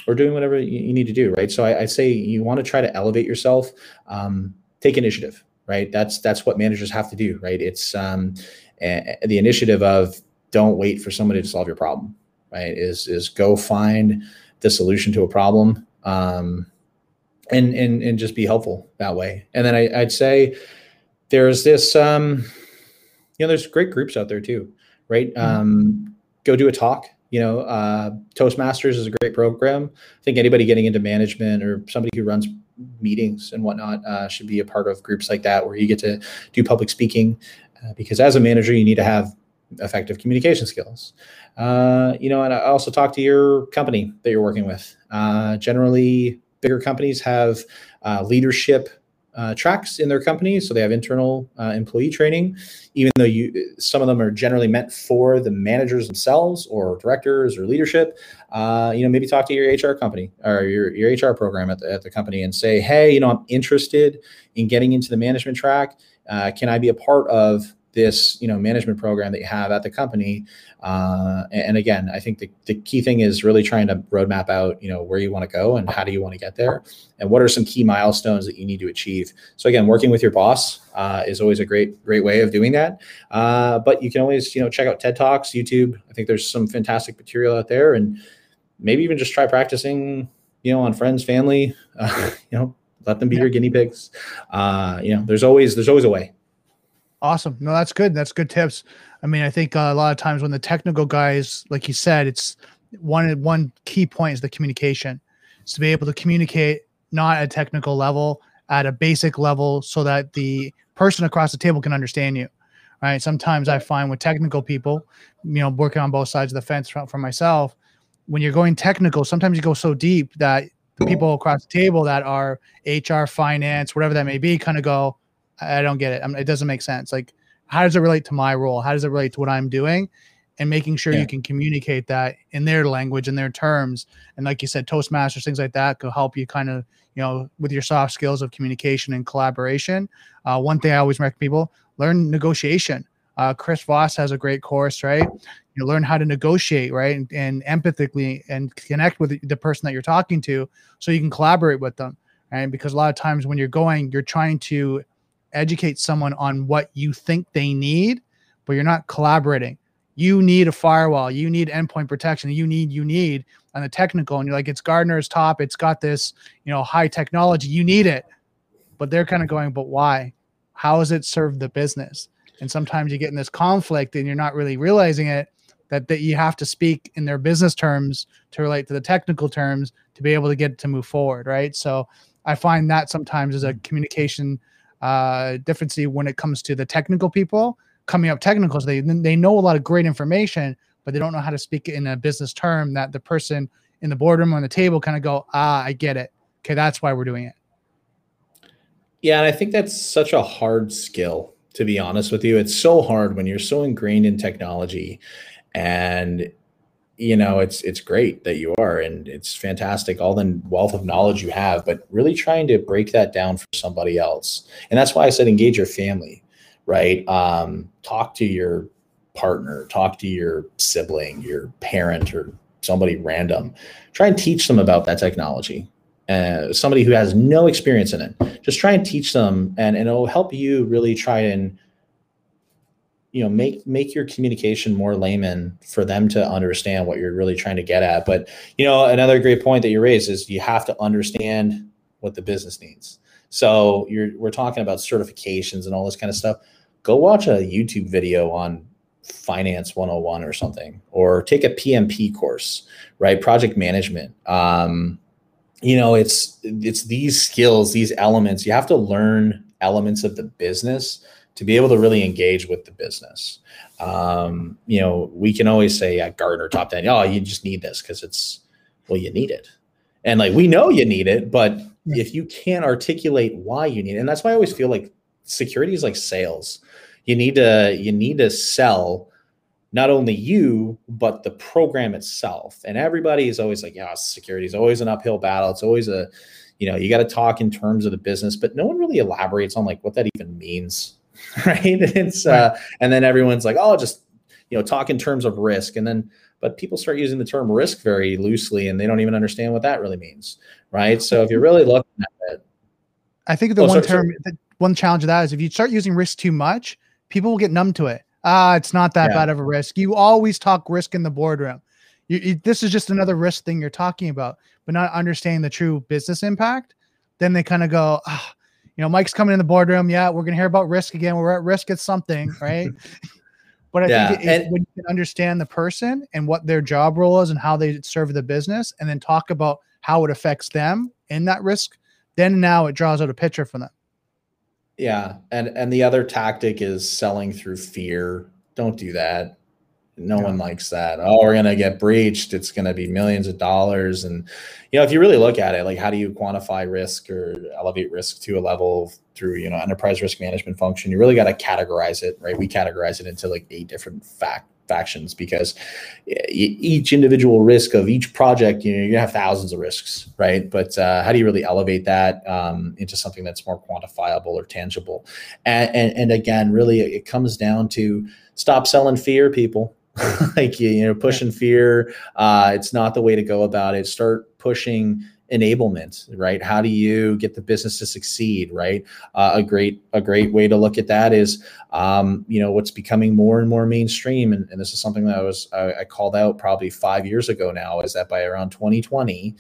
or doing whatever you, need to do, right? So I, I say you want to try to elevate yourself, um, take initiative, right? That's that's what managers have to do, right? It's um, a, the initiative of don't wait for somebody to solve your problem, right? Is is go find the solution to a problem, um, and and and just be helpful that way. And then I, would say there's this um, you know, there's great groups out there too, right? Mm-hmm. Um, go do a talk. You know, uh, Toastmasters is a great program. I think anybody getting into management or somebody who runs meetings and whatnot uh, should be a part of groups like that where you get to do public speaking. Uh, because as a manager, you need to have effective communication skills. Uh, you know, and I also talk to your company that you're working with. Uh, generally, bigger companies have uh, leadership uh, tracks in their company, so they have internal uh, employee training. Even though you, some of them are generally meant for the managers themselves or directors or leadership. Uh, you know, maybe talk to your HR company or your, your HR program at the, at the company and say, hey, you know, I'm interested in getting into the management track. Uh, can I be a part of this you know management program that you have at the company uh, and, again i think the, the key thing is really trying to roadmap out you know where you want to go and how do you want to get there and what are some key milestones that you need to achieve. So again working with your boss uh, is always a great great way of doing that uh, but you can always you know check out ted talks youtube. I think there's some fantastic material out there and maybe even just try practicing you know on friends family uh, you know let them be yeah. your guinea pigs uh, you know there's always there's always a way Awesome. No, that's good. That's good tips. I mean, I think uh, a lot of times when the technical guys, like you said, it's one one key point is the communication. It's to be able to communicate not at a technical level, at a basic level, so that the person across the table can understand you. Right. Sometimes I find with technical people, you know, working on both sides of the fence for, for myself, when you're going technical, sometimes you go so deep that the people across the table that are HR, finance, whatever that may be, kind of go, I don't get it. I mean, it doesn't make sense. Like, how does it relate to my role? How does it relate to what I'm doing? And making sure yeah. you can communicate that in their language and their terms. And like you said, Toastmasters, things like that could help you kind of, you know, with your soft skills of communication and collaboration. Uh, one thing I always recommend people learn negotiation. Uh, Chris Voss has a great course, right? You learn how to negotiate, right? And, and empathically and connect with the person that you're talking to so you can collaborate with them. Right. Because a lot of times when you're going, you're trying to educate someone on what you think they need, but you're not collaborating. You need a firewall, you need endpoint protection, you need, you need on the technical, and you're like, it's Gartner's top, it's got this, you know, high technology, you need it. But they're kind of going, but why? How does it serve the business? And sometimes you get in this conflict and you're not really realizing it that, that you have to speak in their business terms to relate to the technical terms to be able to get to move forward, right? So I find that sometimes is a mm. communication uh, difference when it comes to the technical people coming up technicals. They they know a lot of great information, but they don't know how to speak in a business term that the person in the boardroom on the table kind of go, ah, I get it. Okay, that's why we're doing it. Yeah, and I think that's such a hard skill. To be honest with you, it's so hard when you're so ingrained in technology, and you know it's it's great that you are and it's fantastic all the wealth of knowledge you have but really trying to break that down for somebody else. And that's why i said engage your family right? Um, talk to your partner talk to your sibling your parent or somebody random. Try and teach them about that technology uh, somebody who has no experience in it. Just try and teach them and, and it'll help you really try and you know make make your communication more layman for them to understand what you're really trying to get at. But you know another great point that you raised is you have to understand what the business needs. So you're we're talking about certifications and all this kind of stuff. Go watch a youtube video on finance 101 or something or take a pmp course right? Project management. Um, you know it's it's these skills these elements you have to learn elements of the business to be able to really engage with the business. Um, you know, we can always say at Gartner top 10, oh, you just need this because it's, well, you need it. And like, we know you need it, but if you can't articulate why you need it, and that's why I always feel like security is like sales. You need to, you need to sell not only you, but the program itself. And everybody is always like, yeah, security is always an uphill battle. It's always a, you know, you got to talk in terms of the business, but no one really elaborates on like what that even means right? It's uh, and then everyone's like, oh, just you know, talk in terms of risk, and then but people start using the term risk very loosely, and they don't even understand what that really means, right? So if you're really looking at it, I think the oh, one sorry, term, sorry. the one challenge of that is if you start using risk too much, people will get numb to it. Ah, it's not that yeah. bad of a risk. You always talk risk in the boardroom. You, you, this is just another risk thing you're talking about, but not understanding the true business impact. Then they kind of go, ah, you know, Mike's coming in the boardroom. Yeah, we're gonna hear about risk again. We're at risk at something, right? but I yeah, think it, and, when you can understand the person and what their job role is and how they serve the business, and then talk about how it affects them in that risk, then now it draws out a picture for them. Yeah, and and the other tactic is selling through fear. Don't do that. No yeah. one likes that. Oh, we're gonna get breached. It's gonna be millions of dollars. And you know, if you really look at it, like how do you quantify risk or elevate risk to a level through you know enterprise risk management function? You really got to categorize it, right? We categorize it into like eight different fact factions because each individual risk of each project, you know, you're gonna have thousands of risks, right? But uh, how do you really elevate that um, into something that's more quantifiable or tangible? And, and, and again, really, it comes down to stop selling fear, people. like you know, pushing fear. Uh, it's not the way to go about it. Start pushing enablement right how do you get the business to succeed right uh, a great a great way to look at that is um, you know what's becoming more and more mainstream and, and this is something that I was I, I, called out probably five years ago now is that by around 2020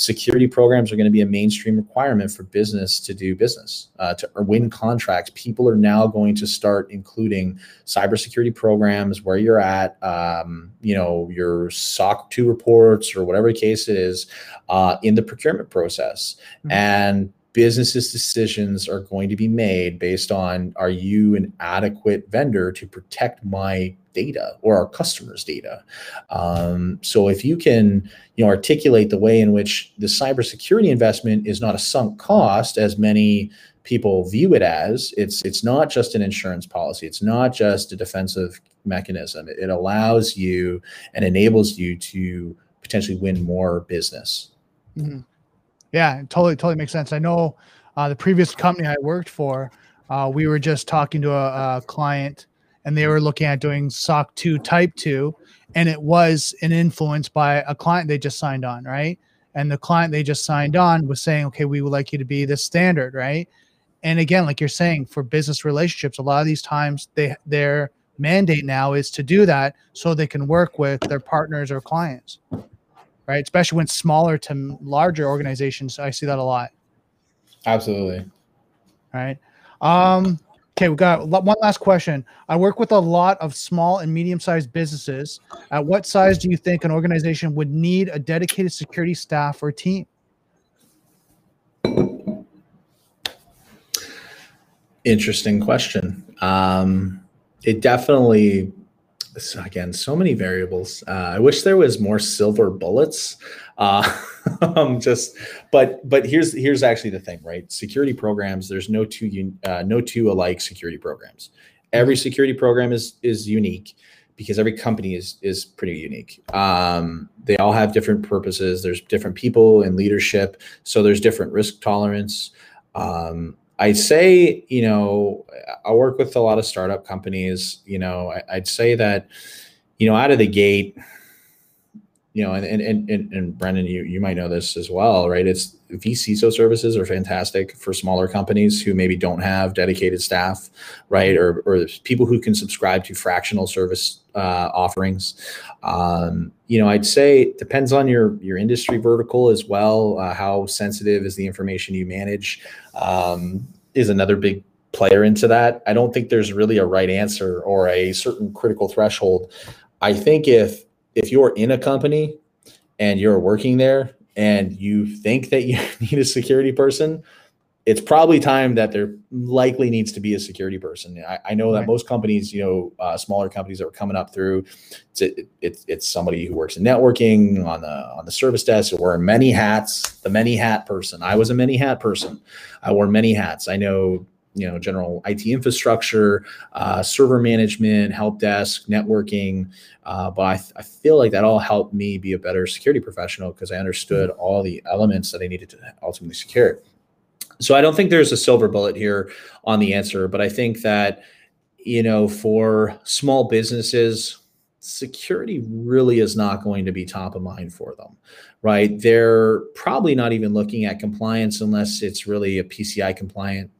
security programs are going to be a mainstream requirement for business to do business uh, to win contracts people are now going to start including cybersecurity programs where you're at um, you know your soc 2 reports or whatever the case it is uh, in the procurement process mm-hmm. and businesses decisions are going to be made based on are you an adequate vendor to protect my data or our customers data? Um, so if you can you know articulate the way in which the cybersecurity investment is not a sunk cost as many people view it as it's it's not just an insurance policy. It's not just a defensive mechanism. It, allows you and enables you to potentially win more business. Mm-hmm. Yeah, totally, totally makes sense. I know uh, the previous company I worked for, uh, we were just talking to a, a, client, and they were looking at doing SOC two Type two, and it was an influence by a client they just signed on, right? And the client they just signed on was saying, "Okay, we would like you to be the standard, right?" And again, like you're saying, for business relationships, a lot of these times they their mandate now is to do that so they can work with their partners or clients right? Especially when smaller to larger organizations, I see that a lot. Absolutely. Right. Um, okay, we got one last question. I work with a lot of small and medium-sized businesses. At what size do you think an organization would need a dedicated security staff or team? Interesting question. Um, it definitely so again, so many variables. Uh, I wish there was more silver bullets. Uh, um, just, but but here's here's actually the thing, right? Security programs. There's no two uh, no two alike security programs. Every mm-hmm. security program is is unique because every company is is pretty unique. Um, they all have different purposes. There's different people in leadership, so there's different risk tolerance. Um, I'd say, you know, I work with a lot of startup companies. You know, I, would say that, you know, out of the gate, you know, and and and, and Brendan, you you might know this as well, right? It's vCISO services are fantastic for smaller companies who maybe don't have dedicated staff, right? Or or people who can subscribe to fractional service uh, offerings. Um, you know, I'd say it depends on your your industry vertical as well. Uh, how sensitive is the information you manage? Um, is another big player into that. I don't think there's really a right answer or a certain critical threshold. I think if if you're in a company and you're working there and you think that you need a security person, it's probably time that there likely needs to be a security person. I, I know that right. most companies, you know, uh, smaller companies that are coming up through, it's, it, it, it's somebody who works in networking on the on the service desk, or wearing many hats. The many hat person. I was a many hat person. I wore many hats. I know you know general IT infrastructure, uh, server management, help desk, networking. Uh, but I, th- I, feel like that all helped me be a better security professional because I understood mm-hmm. all the elements that I needed to ultimately secure. So I don't think there's a silver bullet here on the answer, but I think that you know for small businesses security really is not going to be top of mind for them right they're probably not even looking at compliance unless it's really a pci compliant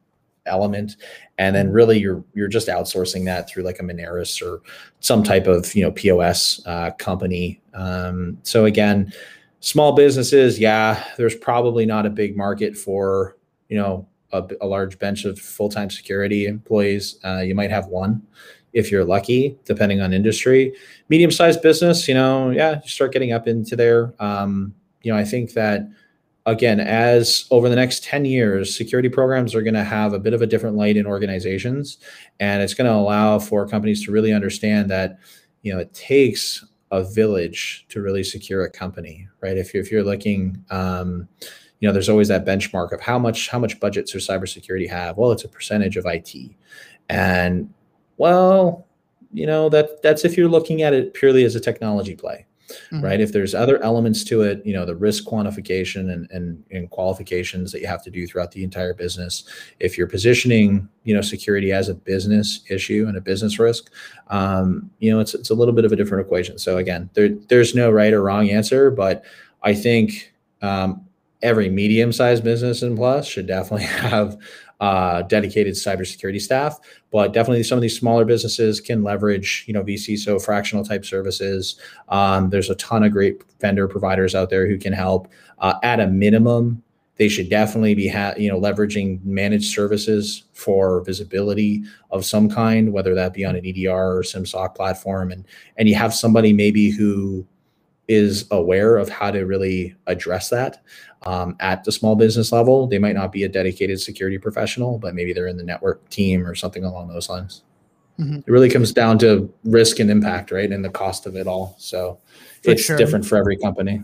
element and then really you're you're just outsourcing that through like a Moneris or some type of you know POS uh, company. Um, so again, small businesses, yeah, there's probably not a big market for you know a, a large bench of full time security employees. Uh, you might have one if you're lucky, depending on industry. Medium sized business, you know, yeah, you start getting up into there. Um, you know, I think that again, as over the next 10 years, security programs are going to have a bit of a different light in organizations. And it's going to allow for companies to really understand that, you know, it takes a village to really secure a company, right? If you're, if you're looking, um, you know, there's always that benchmark of how much how much budgets does cybersecurity have? Well, it's a percentage of IT, and well, you know that that's if you're looking at it purely as a technology play mm-hmm. right if there's other elements to it you know the risk quantification and, and and qualifications that you have to do throughout the entire business if you're positioning you know security as a business issue and a business risk um, you know it's it's a little bit of a different equation so again there there's no right or wrong answer but i think um, every medium-sized business in plus should definitely have uh, dedicated cybersecurity staff. But definitely, some of these smaller businesses can leverage, you know, VC vCISO fractional type services. Um, there's a ton of great vendor providers out there who can help. Uh, at a minimum, they should definitely be, ha- you know, leveraging managed services for visibility of some kind, whether that be on an EDR or SIEM/SOC platform, and and you have somebody maybe who is aware of how to really address that um, at the small business level. They might not be a dedicated security professional, but maybe they're in the network team or something along those lines. Mm-hmm. It really comes down to risk and impact, right? And the cost of it all. So for it's sure. different for every company.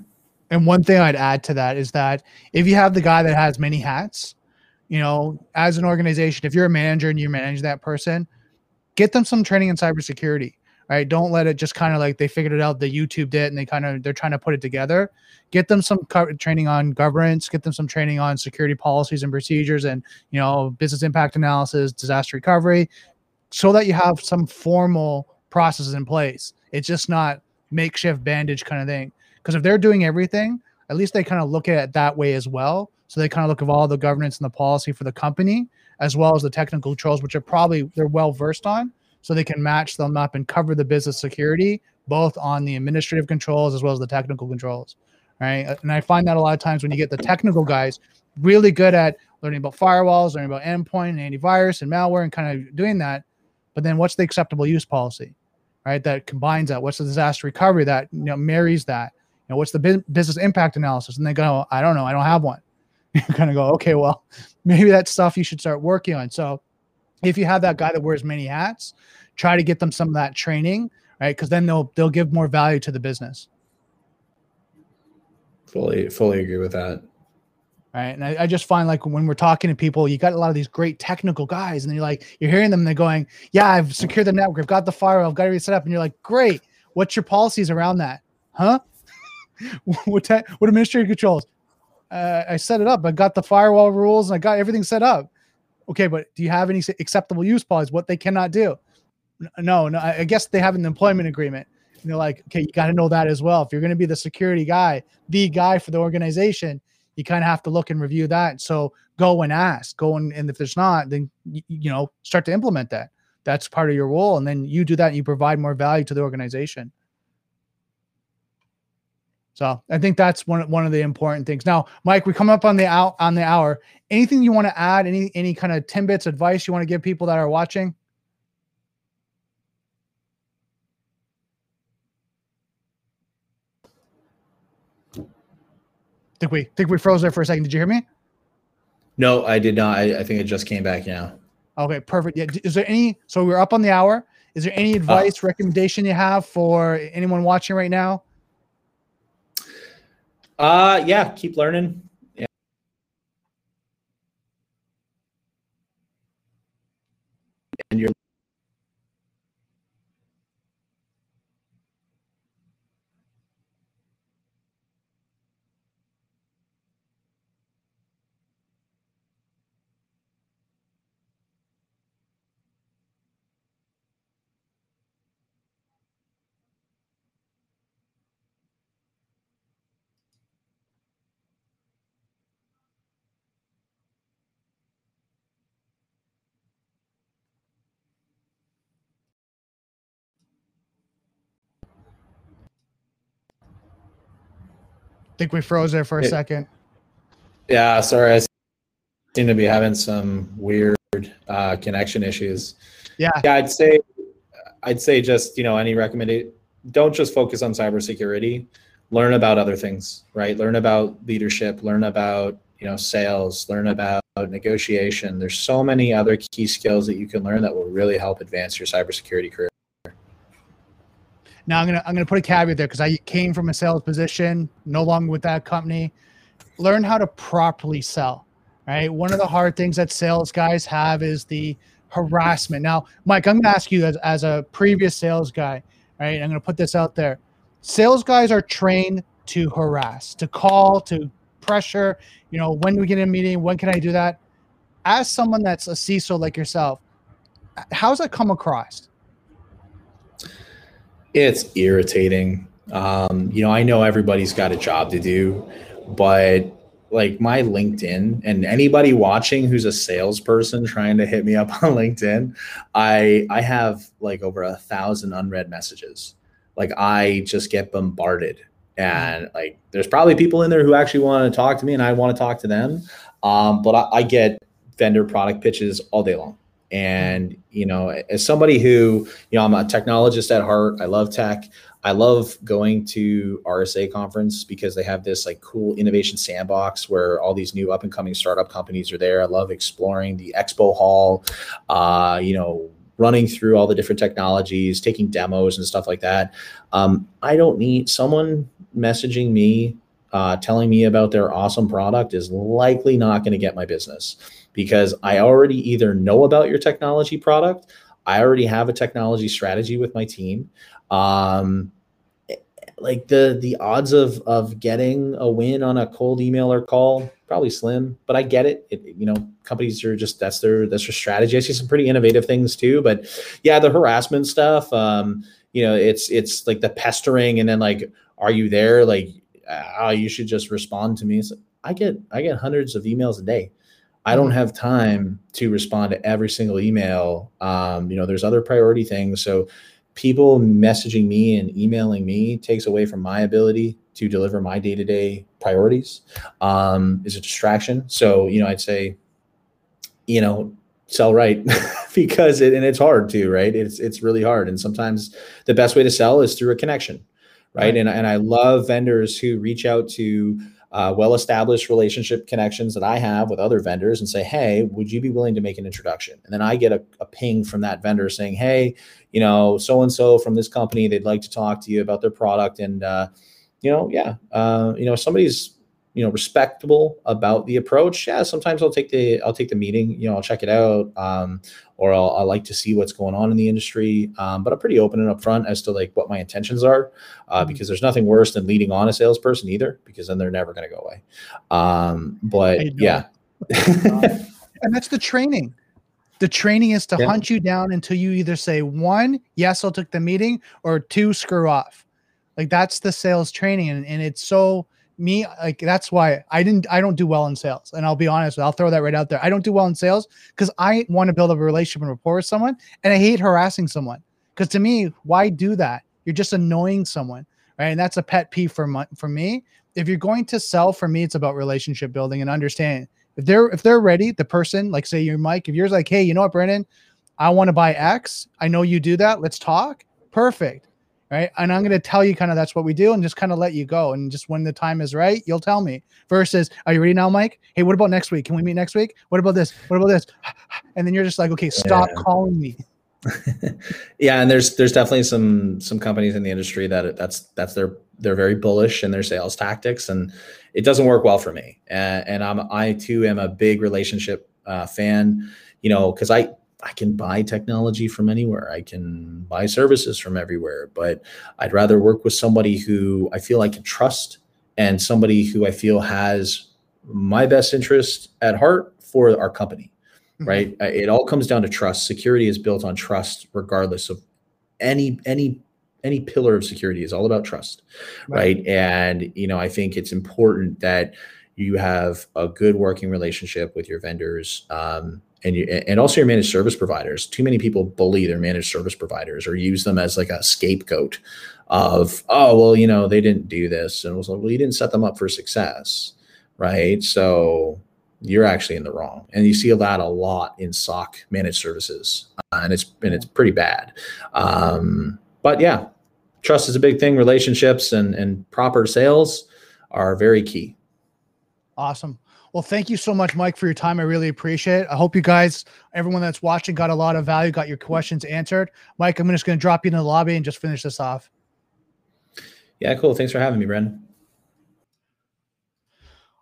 And one thing I'd add to that is that if you have the guy that has many hats, you know, as an organization, if you're a manager and you manage that person, get them some training in cybersecurity right? Don't let it just kind of like they figured it out, they YouTubed it, and they kind of they're trying to put it together. Get them some co- training on governance, get them some training on security policies and procedures, and you know business impact analysis, disaster recovery, so that you have some formal processes in place. It's just not makeshift bandage kind of thing. Because if they're doing everything, at least they kind of look at it that way as well. So they kind of look at all the governance and the policy for the company, as well as the technical controls, which are probably they're well versed on so they can match them up and cover the business security both on the administrative controls as well as the technical controls right? Uh, and i find that a lot of times when you get the technical guys really good at learning about firewalls learning about endpoint and antivirus and malware and kind of doing that but then what's the acceptable use policy right? That combines that. What's the disaster recovery that you know marries that? You know what's the business impact analysis? And they go i don't know. I don't have one. You kind of go okay well maybe that's stuff you should start working on. So if you have that guy that wears many hats, try to get them some of that training, right? Because then they'll they'll give more value to the business. Fully, fully agree with that. Right. And I, I, just find like when we're talking to people, you got a lot of these great technical guys, and you're like, you're hearing them, they're going, Yeah, I've secured the network, I've got the firewall, I've got everything set up. And you're like, Great. What's your policies around that? Huh? what te- what administrative controls? Uh, I set it up. I got the firewall rules and I got everything set up. Okay, but do you have any acceptable use policies? What they cannot do? No, no. I guess they have an employment agreement. And they're like, okay, you got to know that as well. If you're going to be the security guy, the guy for the organization, you kind of have to look and review that. So go and ask, go and, and if there's not, then you, you know start to implement that. That's part of your role, and then you do that. and You provide more value to the organization. So I think that's one one of the important things. Now, Mike, we come up on the out on the hour. Anything you want to add? Any any kind of tidbits advice you want to give people that are watching? Think we think we froze there for a second. Did you hear me? No, I did not. I, I think it just came back now. Okay, perfect. Yeah. Is there any? So we're up on the hour. Is there any uh, advice, uh, recommendation you have for anyone watching right now? Uh yeah, keep learning. Yeah. And you're think we froze there for a it, second. Yeah, sorry. I seem to be having some weird uh, connection issues. Yeah. Yeah, I'd say I'd say just, you know, any recommendation don't just focus on cybersecurity. Learn about other things, right? Learn about leadership, learn about, you know, sales, learn about negotiation. There's so many other key skills that you can learn that will really help advance your cybersecurity career. Now I'm gonna I'm gonna put a caveat there because I came from a sales position, no longer with that company. Learn how to properly sell. Right. One of the hard things that sales guys have is the harassment. Now, Mike, I'm to ask you as, as a previous sales guy, right? I'm to put this out there. Sales guys are trained to harass, to call, to pressure. You know, when do we get in a meeting, when can I do that? As someone that's a CISO like yourself, how's that come across? It's irritating. Um, you know, I know everybody's got a job to do, but like my LinkedIn and anybody watching who's a salesperson trying to hit me up on LinkedIn, I I have like over a thousand unread messages. Like I just get bombarded. And like there's probably people in there who actually want to talk to me and I want to talk to them. Um, but I, I get vendor product pitches all day long. And you know, as somebody who, you know, I'm a technologist at heart, I love tech. I love going to RSA conference because they have this like cool innovation sandbox where all these new up and coming startup companies are there. I love exploring the expo hall, uh, you know, running through all the different technologies, taking demos and stuff like that. Um, I don't need someone messaging me, uh, telling me about their awesome product is likely not going to get my business because I already either know about your technology product, I already have a technology strategy with my team. Um, like the the odds of of getting a win on a cold email or call probably slim but i get it. it you know companies are just that's their that's their strategy i see some pretty innovative things too but yeah the harassment stuff um you know it's it's like the pestering and then like are you there like oh you should just respond to me so i get i get hundreds of emails a day i don't have time to respond to every single email. Um you know there's other priority things. So people messaging me and emailing me takes away from my ability to deliver my day-to-day priorities um, is a distraction. So you know i'd say you know sell right because it and it's hard too right? It's it's really hard. And sometimes the best way to sell is through a connection right, right. and and i love vendors who reach out to uh, well-established relationship connections that I have with other vendors and say, "Hey, would you be willing to make an introduction?" And then I get a, a ping from that vendor saying, "Hey, you know, so and so from this company, they'd like to talk to you about their product." And uh, you know, yeah, uh, you know, somebody's you know respectable about the approach yeah sometimes i'll take the i'll take the meeting you know i'll check it out um, or I'll, i like to see what's going on in the industry um, but i'm pretty open and upfront as to like what my intentions are uh, mm-hmm. because there's nothing worse than leading on a salesperson either because then they're never going to go away. Um, but yeah. And that's the training. The training is to yeah. hunt you down until you either say one yes i'll take the meeting or two screw off. Like that's the sales training and, and it's so me like that's why I didn't I don't do well in sales. And I'll be honest, I'll throw that right out there. I don't do well in sales because I want to build a relationship and rapport with someone and I hate harassing someone. Because to me, why do that? You're just annoying someone, right? And that's a pet peeve for my, for me. If you're going to sell, for me, it's about relationship building and understanding. If they're if they're ready, the person, like say you're Mike, if you're like, hey, you know what, Brandon, I want to buy X. I know you do that. Let's talk. Perfect right? And I'm going to tell you kind of that's what we do and just kind of let you go. And just when the time is right, you'll tell me. Versus, are you ready now, Mike? Hey, what about next week? Can we meet next week? What about this? What about this? And then you're just like, okay, stop yeah. calling me. yeah, and there's there's definitely some some companies in the industry that that's that's their they're very bullish in their sales tactics, and it doesn't work well for me. And, and I'm I too am a big relationship uh, fan, you know, because I I can buy technology from anywhere. I can buy services from everywhere, but I'd rather work with somebody who I feel I can trust and somebody who I feel has my best interest at heart for our company. Mm-hmm. Right? It all comes down to trust. Security is built on trust regardless of any any any pillar of security is all about trust. Right? right? And you know, I think it's important that you have a good working relationship with your vendors. Um, and you and also your managed service providers. Too many people bully their managed service providers or use them as like a scapegoat of oh well you know they didn't do this and it was like well you didn't set them up for success, right? So you're actually in the wrong, and you see that a lot in SOC managed services, uh, and it's and it's pretty bad. Um, but yeah, trust is a big thing. Relationships and and proper sales are very key. Awesome. Well, thank you so much, Mike, for your time. I really appreciate it. I hope you guys, everyone that's watching, got a lot of value, got your questions answered. Mike, I'm just going to drop you in the lobby and just finish this off. Yeah, cool. Thanks for having me, Brendan.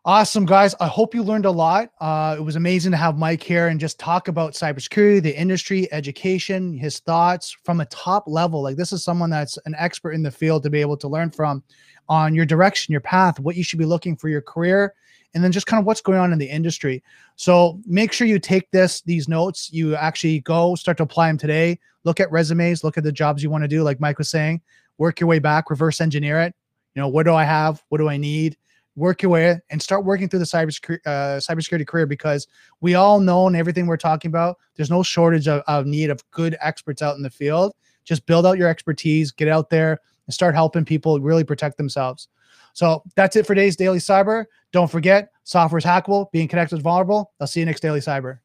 Awesome, guys. I hope you learned a lot. Uh, it was amazing to have Mike here and just talk about cybersecurity, the industry, education, his thoughts from a top level. Like, this is someone that's an expert in the field to be able to learn from on your direction, your path, what you should be looking for your career, and then just kind of what's going on in the industry. So make sure you take this, these notes, you actually go start to apply them today. Look at resumes, look at the jobs you want to do, like Mike was saying, work your way back, reverse engineer it. You know, what do I have? What do I need? work your way and start working through the cybersecurity, uh, cybersecurity career because we all know and everything we're talking about, there's no shortage of, of need of good experts out in the field. Just build out your expertise, get out there and start helping people really protect themselves. So that's it for today's Daily Cyber. Don't forget, software is hackable, being connected is vulnerable. I'll see you next Daily Cyber.